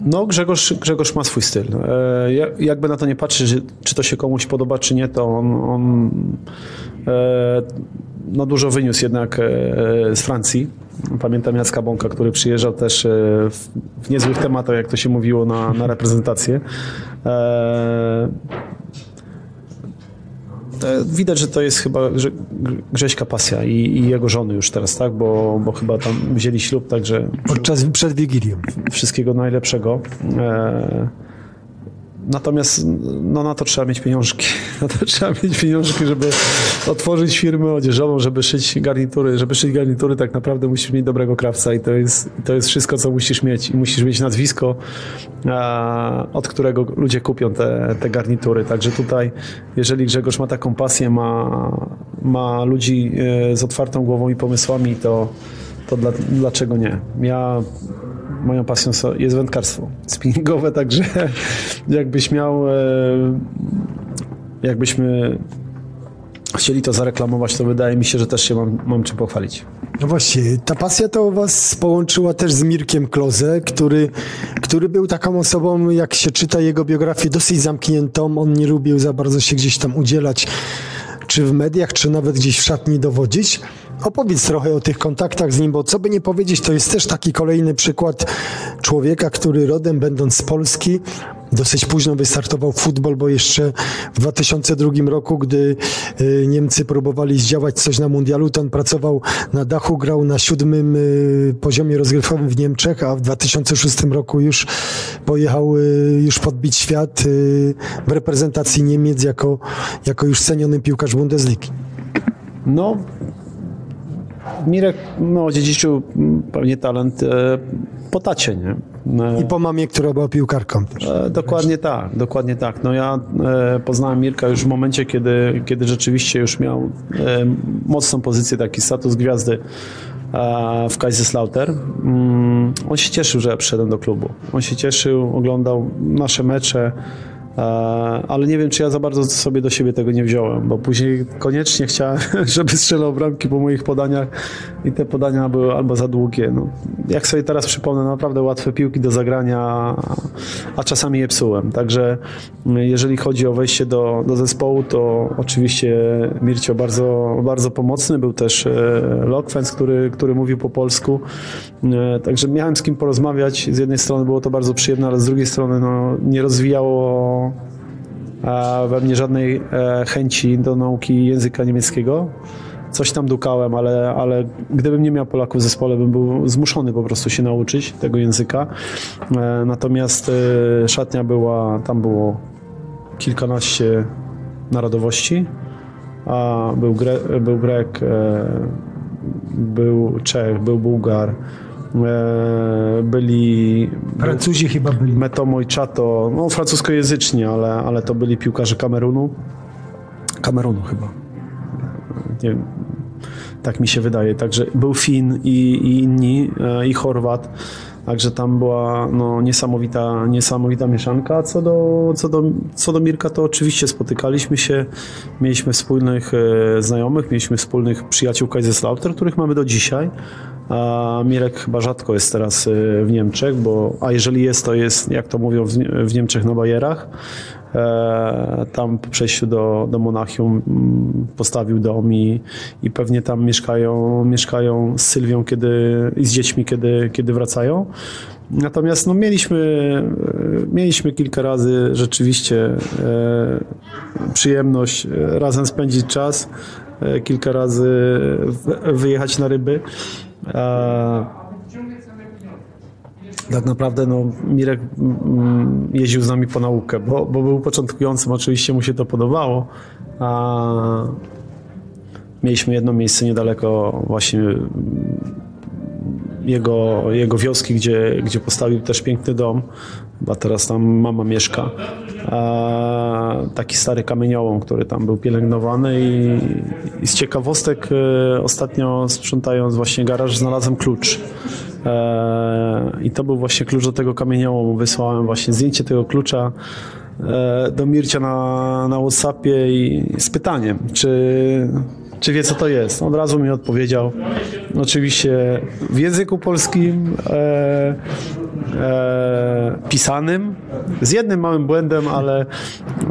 No, Grzegorz, Grzegorz ma swój styl. E, ja- jakby na to nie patrzeć, że- czy to się komuś podoba, czy nie, to on, on e, no dużo wyniósł jednak e, z Francji. Pamiętam Jacka Bąka, który przyjeżdżał też e, w, niezłych tematach, jak to się mówiło, na, na reprezentację. E, widać, że to jest chyba Grze- Grześka pasja i, i jego żony już teraz, tak? Bo, bo chyba tam wzięli ślub, także Podczas, przed Wigilią. wszystkiego najlepszego. E, Natomiast no, na to trzeba mieć pieniążki. *laughs* Na to trzeba mieć pieniążki, żeby otworzyć firmę odzieżową, żeby szyć garnitury. Żeby szyć garnitury, tak naprawdę musisz mieć dobrego krawca i to jest, to jest wszystko, co musisz mieć. I musisz mieć nazwisko, od którego ludzie kupią te, te garnitury. Także tutaj, jeżeli Grzegorz ma taką pasję, ma, ma ludzi e, z otwartą głową i pomysłami, to, to dla, dlaczego nie? Ja moją pasją jest wędkarstwo spinningowe, także jakbyś miał, e, jakbyśmy chcieli to zareklamować, to wydaje mi się, że też się mam, mam czym pochwalić. No właśnie, ta pasja to was połączyła też z Mirkiem Kloze, który, który był taką osobą, jak się czyta jego biografię, dosyć zamkniętą. On nie lubił za bardzo się gdzieś tam udzielać, czy w mediach, czy nawet gdzieś w szatni dowodzić. Opowiedz trochę o tych kontaktach z nim, bo co by nie powiedzieć, to jest też taki kolejny przykład człowieka, który rodem będąc z Polski, dosyć późno wystartował w futbol, bo jeszcze w 2002 roku, gdy y, Niemcy próbowali zdziałać coś na mundialu, to on pracował na dachu, grał na siódmym y, poziomie rozgrywkowym w Niemczech, a w 2006 roku już pojechał y, już podbić świat w reprezentacji Niemiec jako, jako już ceniony piłkarz Bundesligi. No, Mirek no, dziedziczył mm, pewnie talent e, po tacie, nie? E, I po mamie, która była piłkarką też. E, Dokładnie tak, dokładnie tak. No ja e, poznałem Mirka już w momencie, kiedy, kiedy rzeczywiście już miał e, mocną pozycję, taki status gwiazdy e, w Kaiserslautern. Mm, on się cieszył, że ja przyszedłem do klubu. On się cieszył, oglądał nasze mecze, ale nie wiem, czy ja za bardzo sobie do siebie tego nie wziąłem, bo później koniecznie chciałem, *laughs* żeby strzelał bramki po moich podaniach i te podania były albo za długie. No, jak sobie teraz przypomnę, naprawdę łatwe piłki do zagrania, a czasami je psułem. Także mm, jeżeli chodzi o wejście do, do zespołu, to oczywiście Mircio bardzo, bardzo pomocny. Był też e, Lokwens, który, który mówił po polsku. E, Także miałem z kim porozmawiać. Z jednej strony było to bardzo przyjemne, ale z drugiej strony no, nie rozwijało we mnie żadnej e, chęci do nauki języka niemieckiego. Coś tam dukałem, ale, ale gdybym nie miał Polaków w zespole, bym był zmuszony po prostu się nauczyć tego języka. E, Natomiast e, szatnia była, tam było kilkanaście narodowości. A był, Gre, był Grek, był Czech, był Bułgar, byli Francuzi chyba byli. Metomo i Chato, no francuskojęzyczni, ale, ale to byli piłkarze Kamerunu. Kamerunu chyba. Nie wiem. Tak mi się wydaje. Także był Fin i, i inni, e, i Chorwat. Także tam była no, niesamowita, niesamowita mieszanka. Co do, co, do, co do Mirka, to oczywiście spotykaliśmy się, mieliśmy wspólnych e, znajomych, mieliśmy wspólnych przyjaciół Kaiserslautern, których mamy do dzisiaj. A Mirek chyba rzadko jest teraz e, w Niemczech, bo a jeżeli jest, to jest, jak to mówią, w, Niemczech na Bajerach. E, tam po przejściu do, do Monachium mm, postawił dom i, i pewnie tam mieszkają, mieszkają z Sylwią kiedy, i z dziećmi, kiedy, kiedy wracają. Natomiast no, mieliśmy, e, mieliśmy kilka razy rzeczywiście e, przyjemność razem spędzić czas, kilka razy wyjechać na ryby. Tak naprawdę no, Mirek mm, jeździł z nami po naukę, bo, bo był początkującym, oczywiście mu się to podobało. A mieliśmy jedno miejsce niedaleko właśnie mm, jego, jego wioski, gdzie, gdzie postawił też piękny dom. Chyba teraz tam mama mieszka. Taki stary kamieniołom, który tam był pielęgnowany i, i z ciekawostek e, ostatnio sprzątając właśnie garaż znalazłem klucz. E, I to był właśnie klucz do tego kamieniołomu. Wysłałem właśnie zdjęcie tego klucza e, do Mircia na, na Whatsappie i z pytaniem, czy, czy wie co to jest. Od razu mi odpowiedział. Oczywiście w języku polskim e, e, pisanym, z jednym małym błędem, ale,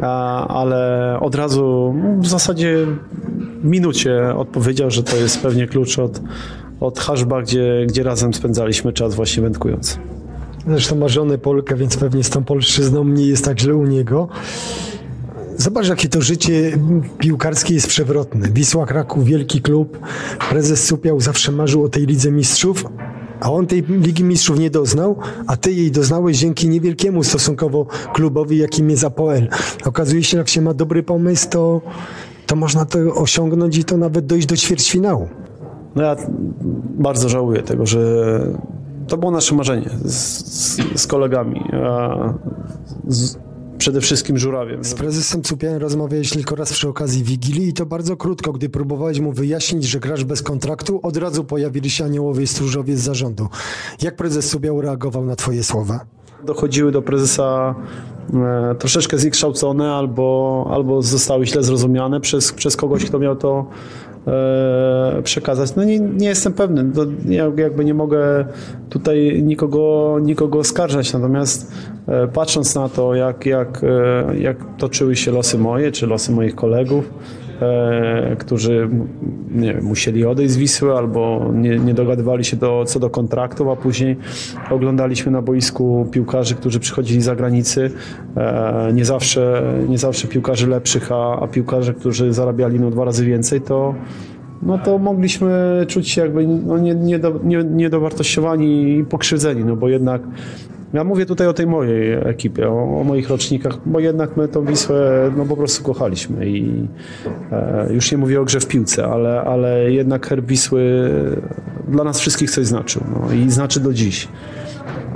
a, ale od razu w zasadzie w minucie odpowiedział, że to jest pewnie klucz od, od Haszba, gdzie, gdzie razem spędzaliśmy czas właśnie wędkując. Zresztą ma żonę Polkę, więc pewnie z tą polszczyzną nie jest tak źle u niego. Zobacz, jakie to życie piłkarskie jest przewrotne. Wisła Kraków, wielki klub. Prezes Supiał zawsze marzył o tej Lidze Mistrzów, a on tej Ligi Mistrzów nie doznał, a ty jej doznałeś dzięki niewielkiemu stosunkowo klubowi, jakim jest Apoel. Okazuje się, jak się ma dobry pomysł, to, to można to osiągnąć i to nawet dojść do ćwierćfinału. No ja bardzo żałuję tego, że to było nasze marzenie z, z, z kolegami, a z, przede wszystkim Żurawiem. Z prezesem Cupiałem rozmawiałeś tylko raz przy okazji Wigilii i to bardzo krótko, gdy próbowałeś mu wyjaśnić, że grasz bez kontraktu, od razu pojawili się aniołowie i stróżowie z zarządu. Jak prezes Cupiał reagował na twoje słowa? dochodziły do prezesa e, troszeczkę zniekształcone albo, albo zostały źle zrozumiane przez, przez kogoś, kto miał to przekazać. No nie, nie jestem pewny. To ja jakby nie mogę tutaj nikogo, nikogo oskarżać, natomiast e, patrząc na to, jak, jak, e, jak toczyły się losy moje, czy losy moich kolegów, e, którzy nie wiem, musieli odejść z Wisły albo nie, nie dogadywali się do, co do kontraktów, a później oglądaliśmy na boisku piłkarzy, którzy przychodzili z zagranicy, e, nie zawsze, nie zawsze piłkarzy lepszych, a, a piłkarzy, którzy zarabiali no, dwa razy więcej, to no to mogliśmy czuć się jakby no, nie, nie, nie, niedowartościowani i pokrzywdzeni, no bo jednak ja mówię tutaj o tej mojej ekipie, o, o moich rocznikach, bo jednak my tą Wisłę no, po prostu kochaliśmy i e, już nie mówię o grze w piłce, ale, ale jednak herb Wisły dla nas wszystkich coś znaczył no, i znaczy do dziś.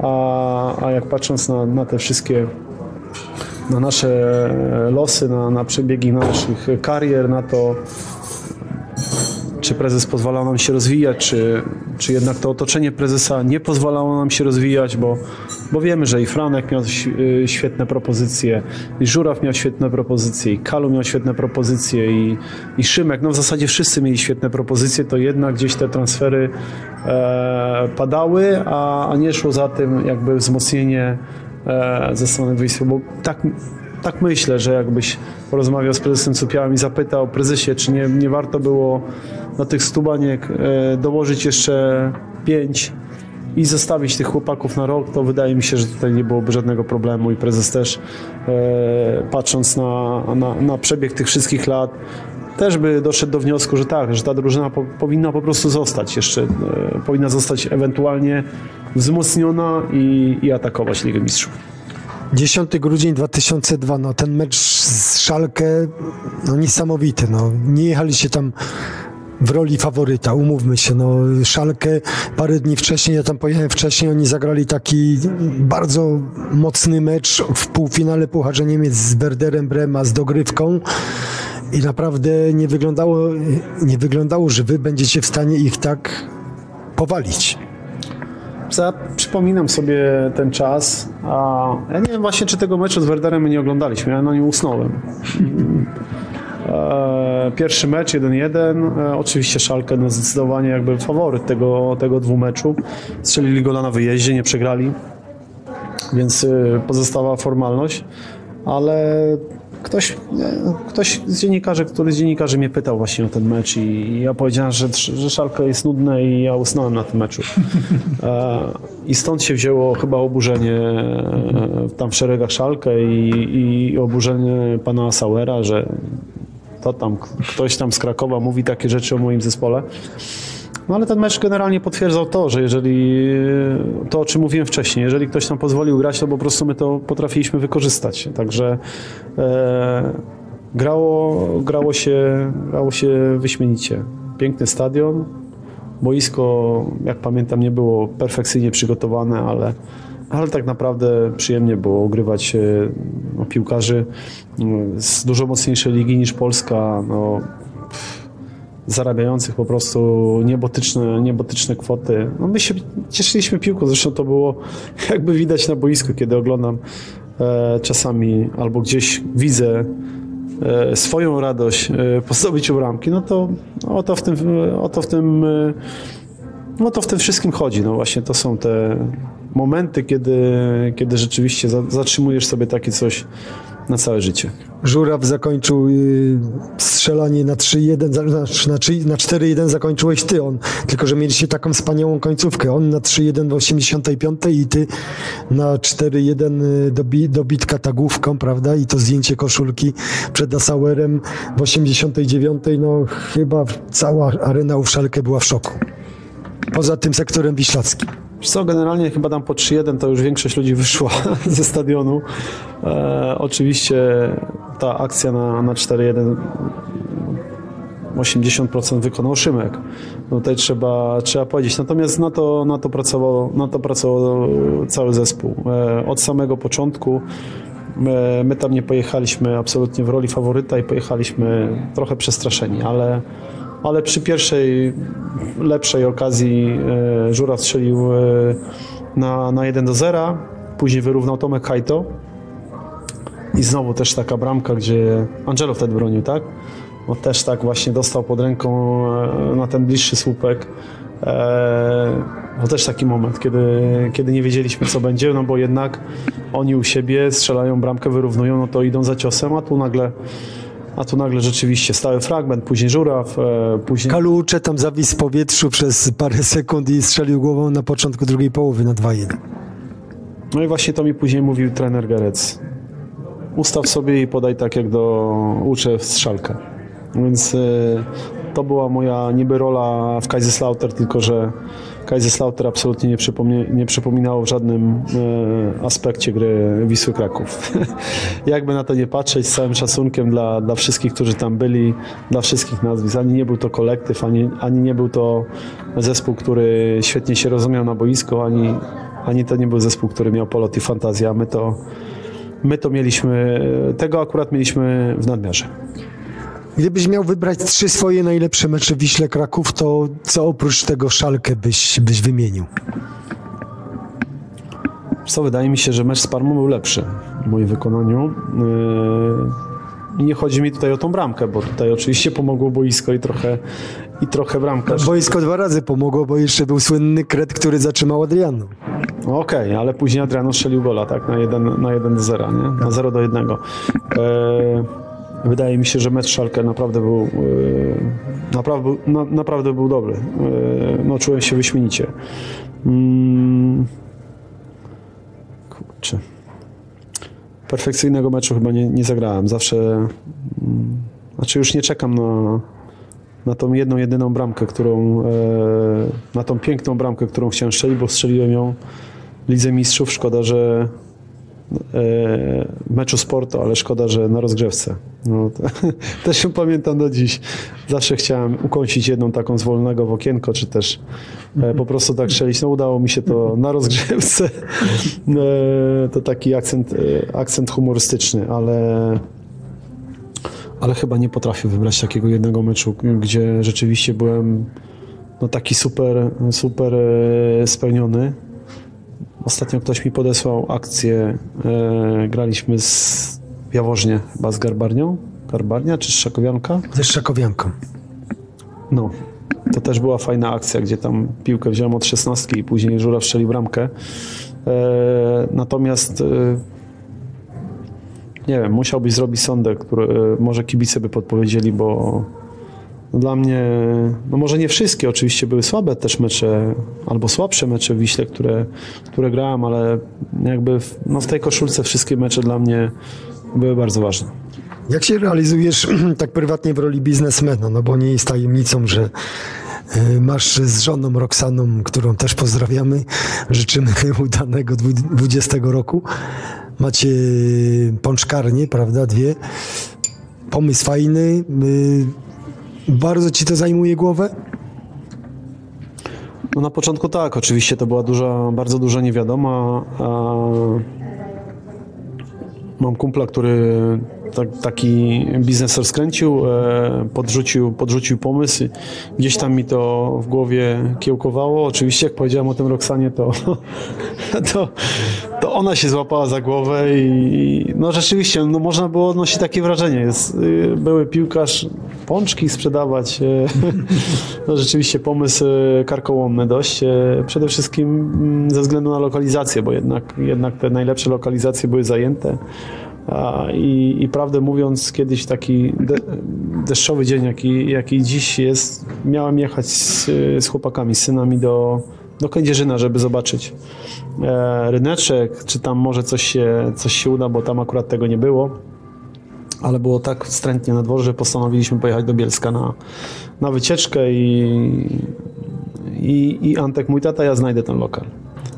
A, a jak patrząc na, na te wszystkie na nasze losy, na, na przebiegi naszych karier, na to, czy prezes pozwalał nam się rozwijać, czy, czy jednak to otoczenie prezesa nie pozwalało nam się rozwijać, bo, bo wiemy, że i Franek miał y, świetne propozycje, i Żuraw miał świetne propozycje, i Kalu miał świetne propozycje, i, i Szymek, no w zasadzie wszyscy mieli świetne propozycje, to jednak gdzieś te transfery e, padały, a, a nie szło za tym jakby wzmocnienie e, ze strony Wisły, bo tak tak myślę, że jakbyś porozmawiał z prezesem Cupiałem i zapytał prezesie, czy nie, nie warto było na tych stu baniek e, dołożyć jeszcze pięć i zostawić tych chłopaków na rok, to wydaje mi się, że tutaj nie byłoby żadnego problemu i prezes też e, patrząc na, na, na przebieg tych wszystkich lat też by doszedł do wniosku, że tak, że ta drużyna po, powinna po prostu zostać jeszcze, e, powinna zostać ewentualnie wzmocniona i, i atakować Ligę Mistrzów. 10 grudzień 2002, no ten mecz z Szalkę, no niesamowity, no nie jechaliście tam w roli faworyta, umówmy się, no Szalkę parę dni wcześniej, ja tam pojechałem wcześniej, oni zagrali taki bardzo mocny mecz w półfinale Pucharze Niemiec z Werderem Brema, z dogrywką i naprawdę nie wyglądało, nie wyglądało, że wy będziecie w stanie ich tak powalić. Ja przypominam sobie ten czas, a ja nie wiem właśnie, czy tego meczu z Werderem nie oglądaliśmy, ja na nim usnąłem. E, Pierwszy mecz 1-1, e, oczywiście Szalkę no zdecydowanie jakby faworyt tego, tego dwumeczu. Strzelili gola na wyjeździe, nie przegrali, więc e, pozostała formalność, ale ktoś, ktoś z dziennikarzy, który z dziennikarzy mnie pytał właśnie o ten mecz i ja powiedziałem, że, że Szalka jest nudne i ja usnąłem na tym meczu. I stąd się wzięło chyba oburzenie tam w szeregach Szalkę i, i oburzenie pana Sauera, że to tam ktoś tam z Krakowa mówi takie rzeczy o moim zespole. No ale ten mecz generalnie potwierdzał to, że jeżeli to, o czym mówiłem wcześniej, jeżeli ktoś nam pozwolił grać, to po prostu my to potrafiliśmy wykorzystać. Także e, grało, grało, się, grało się wyśmienicie. Piękny stadion. Boisko, jak pamiętam, nie było perfekcyjnie przygotowane, ale, ale tak naprawdę przyjemnie było ogrywać no, piłkarzy mm, z dużo mocniejszej ligi niż Polska. No, zarabiających po prostu niebotyczne, niebotyczne kwoty. No my się cieszyliśmy piłką, zresztą to było *laughs* jakby widać na boisku, kiedy oglądam e, czasami albo gdzieś widzę e, swoją radość e, po zdobyciu bramki, no to o to w tym, o to w tym e, no to w tym wszystkim chodzi. No właśnie to są te momenty, kiedy, kiedy rzeczywiście za, zatrzymujesz sobie takie coś na całe życie. Żuraw zakończył y, strzelanie na 3-1, za- znaczy na, na 4-1 zakończyłeś ty, on, tylko że mieliście taką wspaniałą końcówkę. On na 3-1 w 85 i ty na 4-1 y, dobi, dobitka tagówką, prawda? I to zdjęcie koszulki przed Asauerem w 89, no chyba cała arena w Szalkę była w szoku. Poza tym sektorem wiślackim. Wiesz co, generalnie chyba tam po 3-1 to już większość ludzi wyszła *laughs* ze stadionu. E, oczywiście ta akcja na, na 4-1 80% wykonał Szymek. No tutaj trzeba, trzeba powiedzieć. Natomiast na to, na to, pracował, na to pracował cały zespół. E, od samego początku my, my tam nie pojechaliśmy absolutnie w roli faworyta i pojechaliśmy trochę przestraszeni, ale, ale przy pierwszej lepszej okazji e, Żura strzelił e, na, na 1 do 0, później wyrównał Tomek Hajto i znowu też taka bramka, gdzie Angelo wtedy bronił, tak? No też tak właśnie dostał pod ręką e, na ten bliższy słupek. No też taki moment, kiedy, kiedy nie wiedzieliśmy co będzie, no bo jednak oni u siebie strzelają bramkę, wyrównują, no to idą za ciosem, a tu nagle a tu nagle rzeczywiście stały fragment, później Żuraw, e, później... Kalucze tam zawisł w powietrzu przez parę sekund i strzelił głową na początku drugiej połowy na 2-1. No i właśnie to mi później mówił trener Gerec. Ustaw sobie i podaj tak, jak do uczę w strzałkę. Więc y, to była moja niby rola w Kaiserslautern, tylko że Kaiserslautern absolutnie nie, przypomnie, nie przypominało w żadnym y, aspekcie gry Wisły Kraków. *laughs* Jakby na to nie patrzeć, z całym szacunkiem dla, dla wszystkich, którzy tam byli, dla wszystkich nazwisk. Ani nie był to kolektyw, ani, ani nie był to zespół, który świetnie się rozumiał na boisku, ani, ani to nie był zespół, który miał polot i fantazję, a my to, my to mieliśmy, tego akurat mieliśmy w nadmiarze. Gdybyś miał wybrać trzy swoje najlepsze mecze Wiśle Kraków, to co oprócz tego szalkę byś, byś wymienił? Co wydaje mi się, że mecz z Parmą był lepszy w moim wykonaniu. Yy, I nie chodzi mi tutaj o tą bramkę, bo tutaj oczywiście pomogło boisko i trochę, i trochę bramka. Boisko dwa razy pomogło, bo jeszcze był słynny kret, który zatrzymał Adriano. No Okej, ale później Adriano strzelił gola, tak? Na 1 na 1 do 0, nie? Na 0 do 1. E, wydaje mi się, że mecz Szalkę naprawdę był e, naprawdę, naprawdę był dobry. E, no czułem się wyśmienicie. Mm, kurczę. Perfekcyjnego meczu chyba nie, nie zagrałem. Zawsze mm, znaczy już nie czekam na na tą jedną, jedyną bramkę, którą, e, na tą piękną bramkę, którą chciałem strzelić, bo strzeliłem ją Lidze Mistrzów. Szkoda, że meczu sportu, ale szkoda, że na rozgrzewce. No, *laughs* też ją pamiętam do dziś. Zawsze chciałem ukąsić jedną taką z wolnego w okienko, czy też e, po prostu tak strzelić. No udało mi się to na rozgrzewce. E, to taki akcent, e, akcent humorystyczny, ale ale chyba nie potrafię wybrać takiego jednego meczu, gdzie rzeczywiście byłem no, taki super, super e, spełniony. Ostatnio ktoś mi podesłał akcję, e, graliśmy z Jaworznie, chyba z Garbarnią, Garbarnia czy z Szakowianka? Ze Szakowianką. No, to też była fajna akcja, gdzie tam piłkę wziąłem od szesnastki i później Żura strzelił bramkę. E, natomiast e, nie wiem, musiałbyś zrobić sondę, które e, może kibice by podpowiedzieli, bo dla mnie, no może nie wszystkie, oczywiście były słabe też mecze, albo słabsze mecze w Wiśle, które, które grałem, ale jakby w, no w tej koszulce wszystkie mecze dla mnie były bardzo ważne. Jak się realizujesz *clears throat* tak prywatnie w roli biznesmena? No bo nie jest tajemnicą, że y, masz z żoną Roxaną, którą też pozdrawiamy, życzymy *laughs* udanego dwu- 20 roku. Macie pączkarnię, prawda, dwie. Pomysł fajny. Bardzo ci to zajmuje głowę? No na początku tak, oczywiście to była duża, bardzo duża niewiadoma. Mam kumpla, który tak, taki biznes rozkręcił, e, podrzucił, podrzucił pomysł. Gdzieś tam mi to w głowie kiełkowało. Oczywiście jak powiedziałem o tym Roxanie, to, *laughs* to, to ona się złapała za głowę i no rzeczywiście no można było odnosić takie wrażenie. Jest, y, były piłkarz pączki sprzedawać. e, *laughs* No rzeczywiście pomysł e, karkołomny dość. Przede wszystkim mm, ze względu na lokalizację, bo jednak, jednak te najlepsze lokalizacje były zajęte. I, I prawdę mówiąc, kiedyś taki de, deszczowy dzień, jaki, jaki dziś jest, miałem jechać z, z chłopakami, z synami do, do Kędzierzyna, żeby zobaczyć e, ryneczek, czy tam może coś się, coś się uda, bo tam akurat tego nie było ale było tak wstrętnie na dworze, że postanowiliśmy pojechać do Bielska na, na wycieczkę i, i, i Antek, mój tata, ja znajdę ten lokal.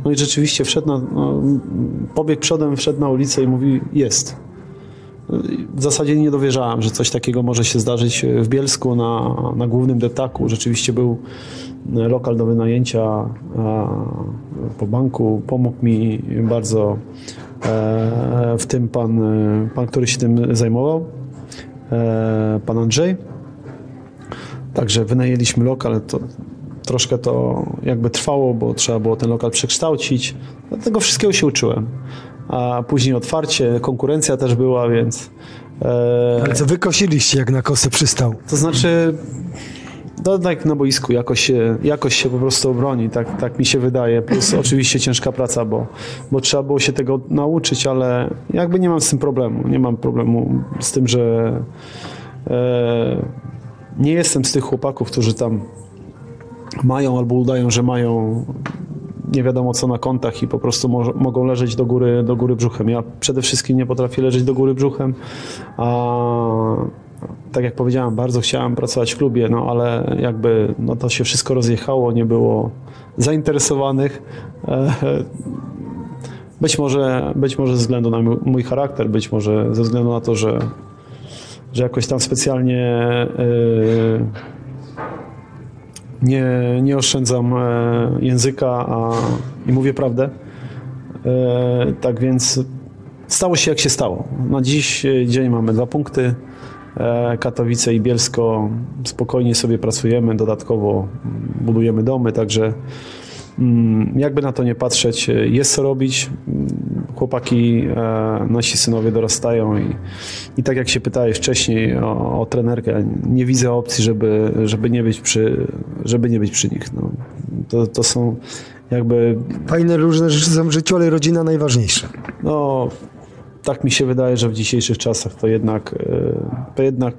No i rzeczywiście wszedł na, no, pobiegł przodem, wszedł na ulicę i mówi, jest. W zasadzie nie dowierzałem, że coś takiego może się zdarzyć w Bielsku na, na głównym detaku. Rzeczywiście był lokal do wynajęcia po banku. Pomógł mi bardzo e, w tym pan, pan, który się tym zajmował, e, pan Andrzej. Także wynajęliśmy lokal. To troszkę to jakby trwało, bo trzeba było ten lokal przekształcić. Tego wszystkiego się uczyłem. A później otwarcie, konkurencja też była, więc. E, Ale co wykosiliście, jak na kosę przystał? to znaczy, no, tak na boisku jakoś się, jakoś się po prostu obroni, tak, tak mi się wydaje. Plus *clears throat* oczywiście ciężka praca, bo, bo trzeba było się tego nauczyć, ale jakby nie mam z tym problemu. Nie mam problemu z tym, że e, nie jestem z tych chłopaków, którzy tam mają albo udają, że mają nie wiadomo co na kontach i po prostu mo- mogą leżeć do góry, do góry brzuchem. Ja przede wszystkim nie potrafię leżeć do góry brzuchem, a tak jak powiedziałem, bardzo chciałem pracować w klubie, no ale jakby no to się wszystko rozjechało, nie było zainteresowanych. E, Być może, być może ze względu na mój- charakter, być może ze względu na to, że, że jakoś tam specjalnie e, nie, nie oszczędzam e, języka a, i mówię prawdę. E, tak więc stało się jak się stało. Na dziś e, dzień mamy dwa punkty. Katowice i Bielsko spokojnie sobie pracujemy, dodatkowo budujemy domy, także mm, jakby na to nie patrzeć, jest co robić. Chłopaki, e, nasi synowie dorastają i, i tak jak się pytałeś wcześniej o, o trenerkę, nie widzę opcji, żeby, żeby, nie, być przy, żeby nie być przy nich. No, to, to są jakby Fajne różne rzeczy są w życiu, ale rodzina najważniejsza. no, tak mi się wydaje, że w dzisiejszych czasach to jednak, e, to jednak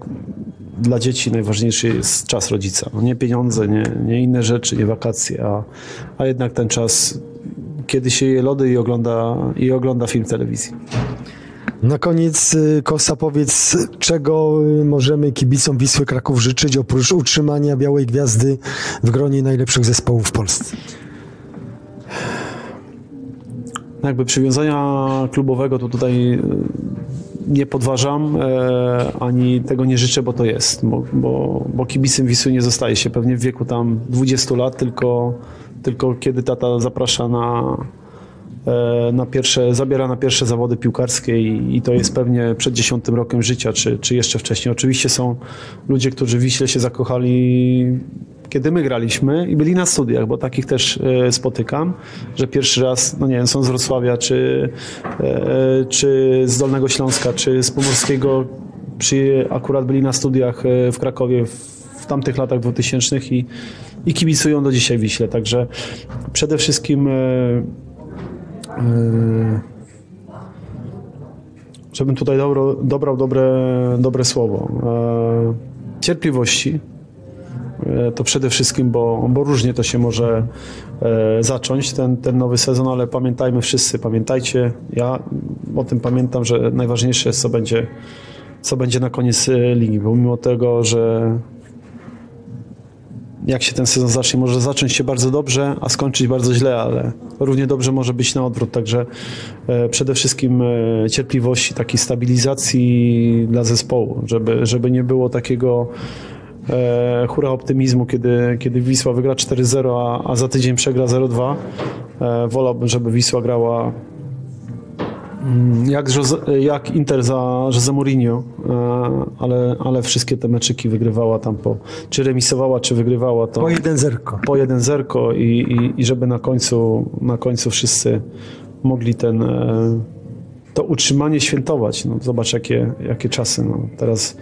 dla dzieci najważniejszy jest czas rodzica. No nie pieniądze, nie, nie inne rzeczy, nie wakacje, a, a jednak ten czas, kiedy się je lody i ogląda, i ogląda film telewizji. Na koniec, y, Kosa, powiedz, czego y, możemy kibicom Wisły Kraków życzyć oprócz utrzymania Białej Gwiazdy w gronie najlepszych zespołów w Polsce? No Jakby przywiązania klubowego to tutaj e, nie podważam, e, ani tego nie życzę, bo to jest, bo, bo, bo kibicem Wisły nie zostaje się pewnie w wieku tam 20 lat, tylko, tylko kiedy tata zaprasza na, e, na pierwsze, zabiera na pierwsze zawody piłkarskie i, i to jest pewnie przed dziesiątym rokiem życia, czy, czy jeszcze wcześniej. Oczywiście są ludzie, którzy w Wiśle się zakochali kiedy my graliśmy i byli na studiach, bo takich też e, spotykam, że pierwszy raz, no nie wiem, są z Wrocławia, czy, e, czy z Dolnego Śląska, czy z Pomorskiego, przy, akurat byli na studiach w Krakowie w, w tamtych latach 2000 i, i kibicują do dzisiaj Wiśle, także przede wszystkim e, e, żebym tutaj dobro, dobrał dobre, dobre słowo. E, cierpliwości, to przede wszystkim, bo, bo różnie to się może zacząć, ten, ten nowy sezon, ale pamiętajmy wszyscy, pamiętajcie, ja o tym pamiętam, że najważniejsze jest, co będzie, co będzie na koniec ligi, bo mimo tego, że jak się ten sezon zacznie, może zacząć się bardzo dobrze, a skończyć bardzo źle, ale równie dobrze może być na odwrót. Także e, przede wszystkim e, cierpliwości, takiej stabilizacji dla zespołu, żeby, żeby nie było takiego e, hura optymizmu, kiedy, kiedy Wisła wygra 4-0, a, a za tydzień przegra 0-2. E, wolałbym, żeby Wisła grała jak, Jose, jak Inter za Jose Mourinho, e, ale, ale wszystkie te meczyki wygrywała tam po, czy remisowała, czy wygrywała to Po jeden zerko. po 1-0 i, i, i żeby na końcu, na końcu wszyscy mogli ten, e, to utrzymanie świętować. No, zobacz, jakie, jakie czasy. No. Teraz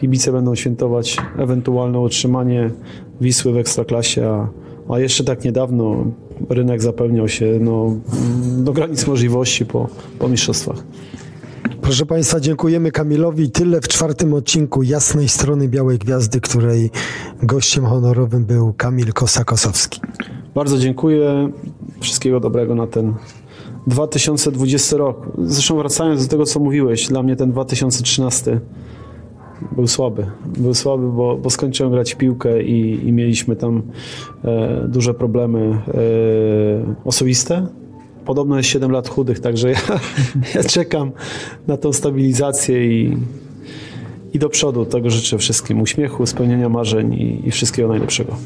kibice będą świętować ewentualne utrzymanie Wisły w Ekstraklasie, a, a jeszcze tak niedawno rynek zapełniał się no, do granic możliwości po, po mistrzostwach. Proszę Państwa, dziękujemy Kamilowi. Tyle w czwartym odcinku Jasnej Strony Białej Gwiazdy, której gościem honorowym był Kamil Kosa-Kosowski. Bardzo dziękuję. Wszystkiego dobrego na ten 2020 rok. Zresztą wracając do tego, co mówiłeś, dla mnie ten 2013 był słaby. Był słaby, bo, bo skończyłem grać w piłkę i, i mieliśmy tam e, duże problemy e, osobiste. Podobno jest 7 lat chudych, także ja, *laughs* ja czekam na tą stabilizację i, i do przodu. Tego życzę wszystkim uśmiechu, spełnienia marzeń i, i wszystkiego najlepszego.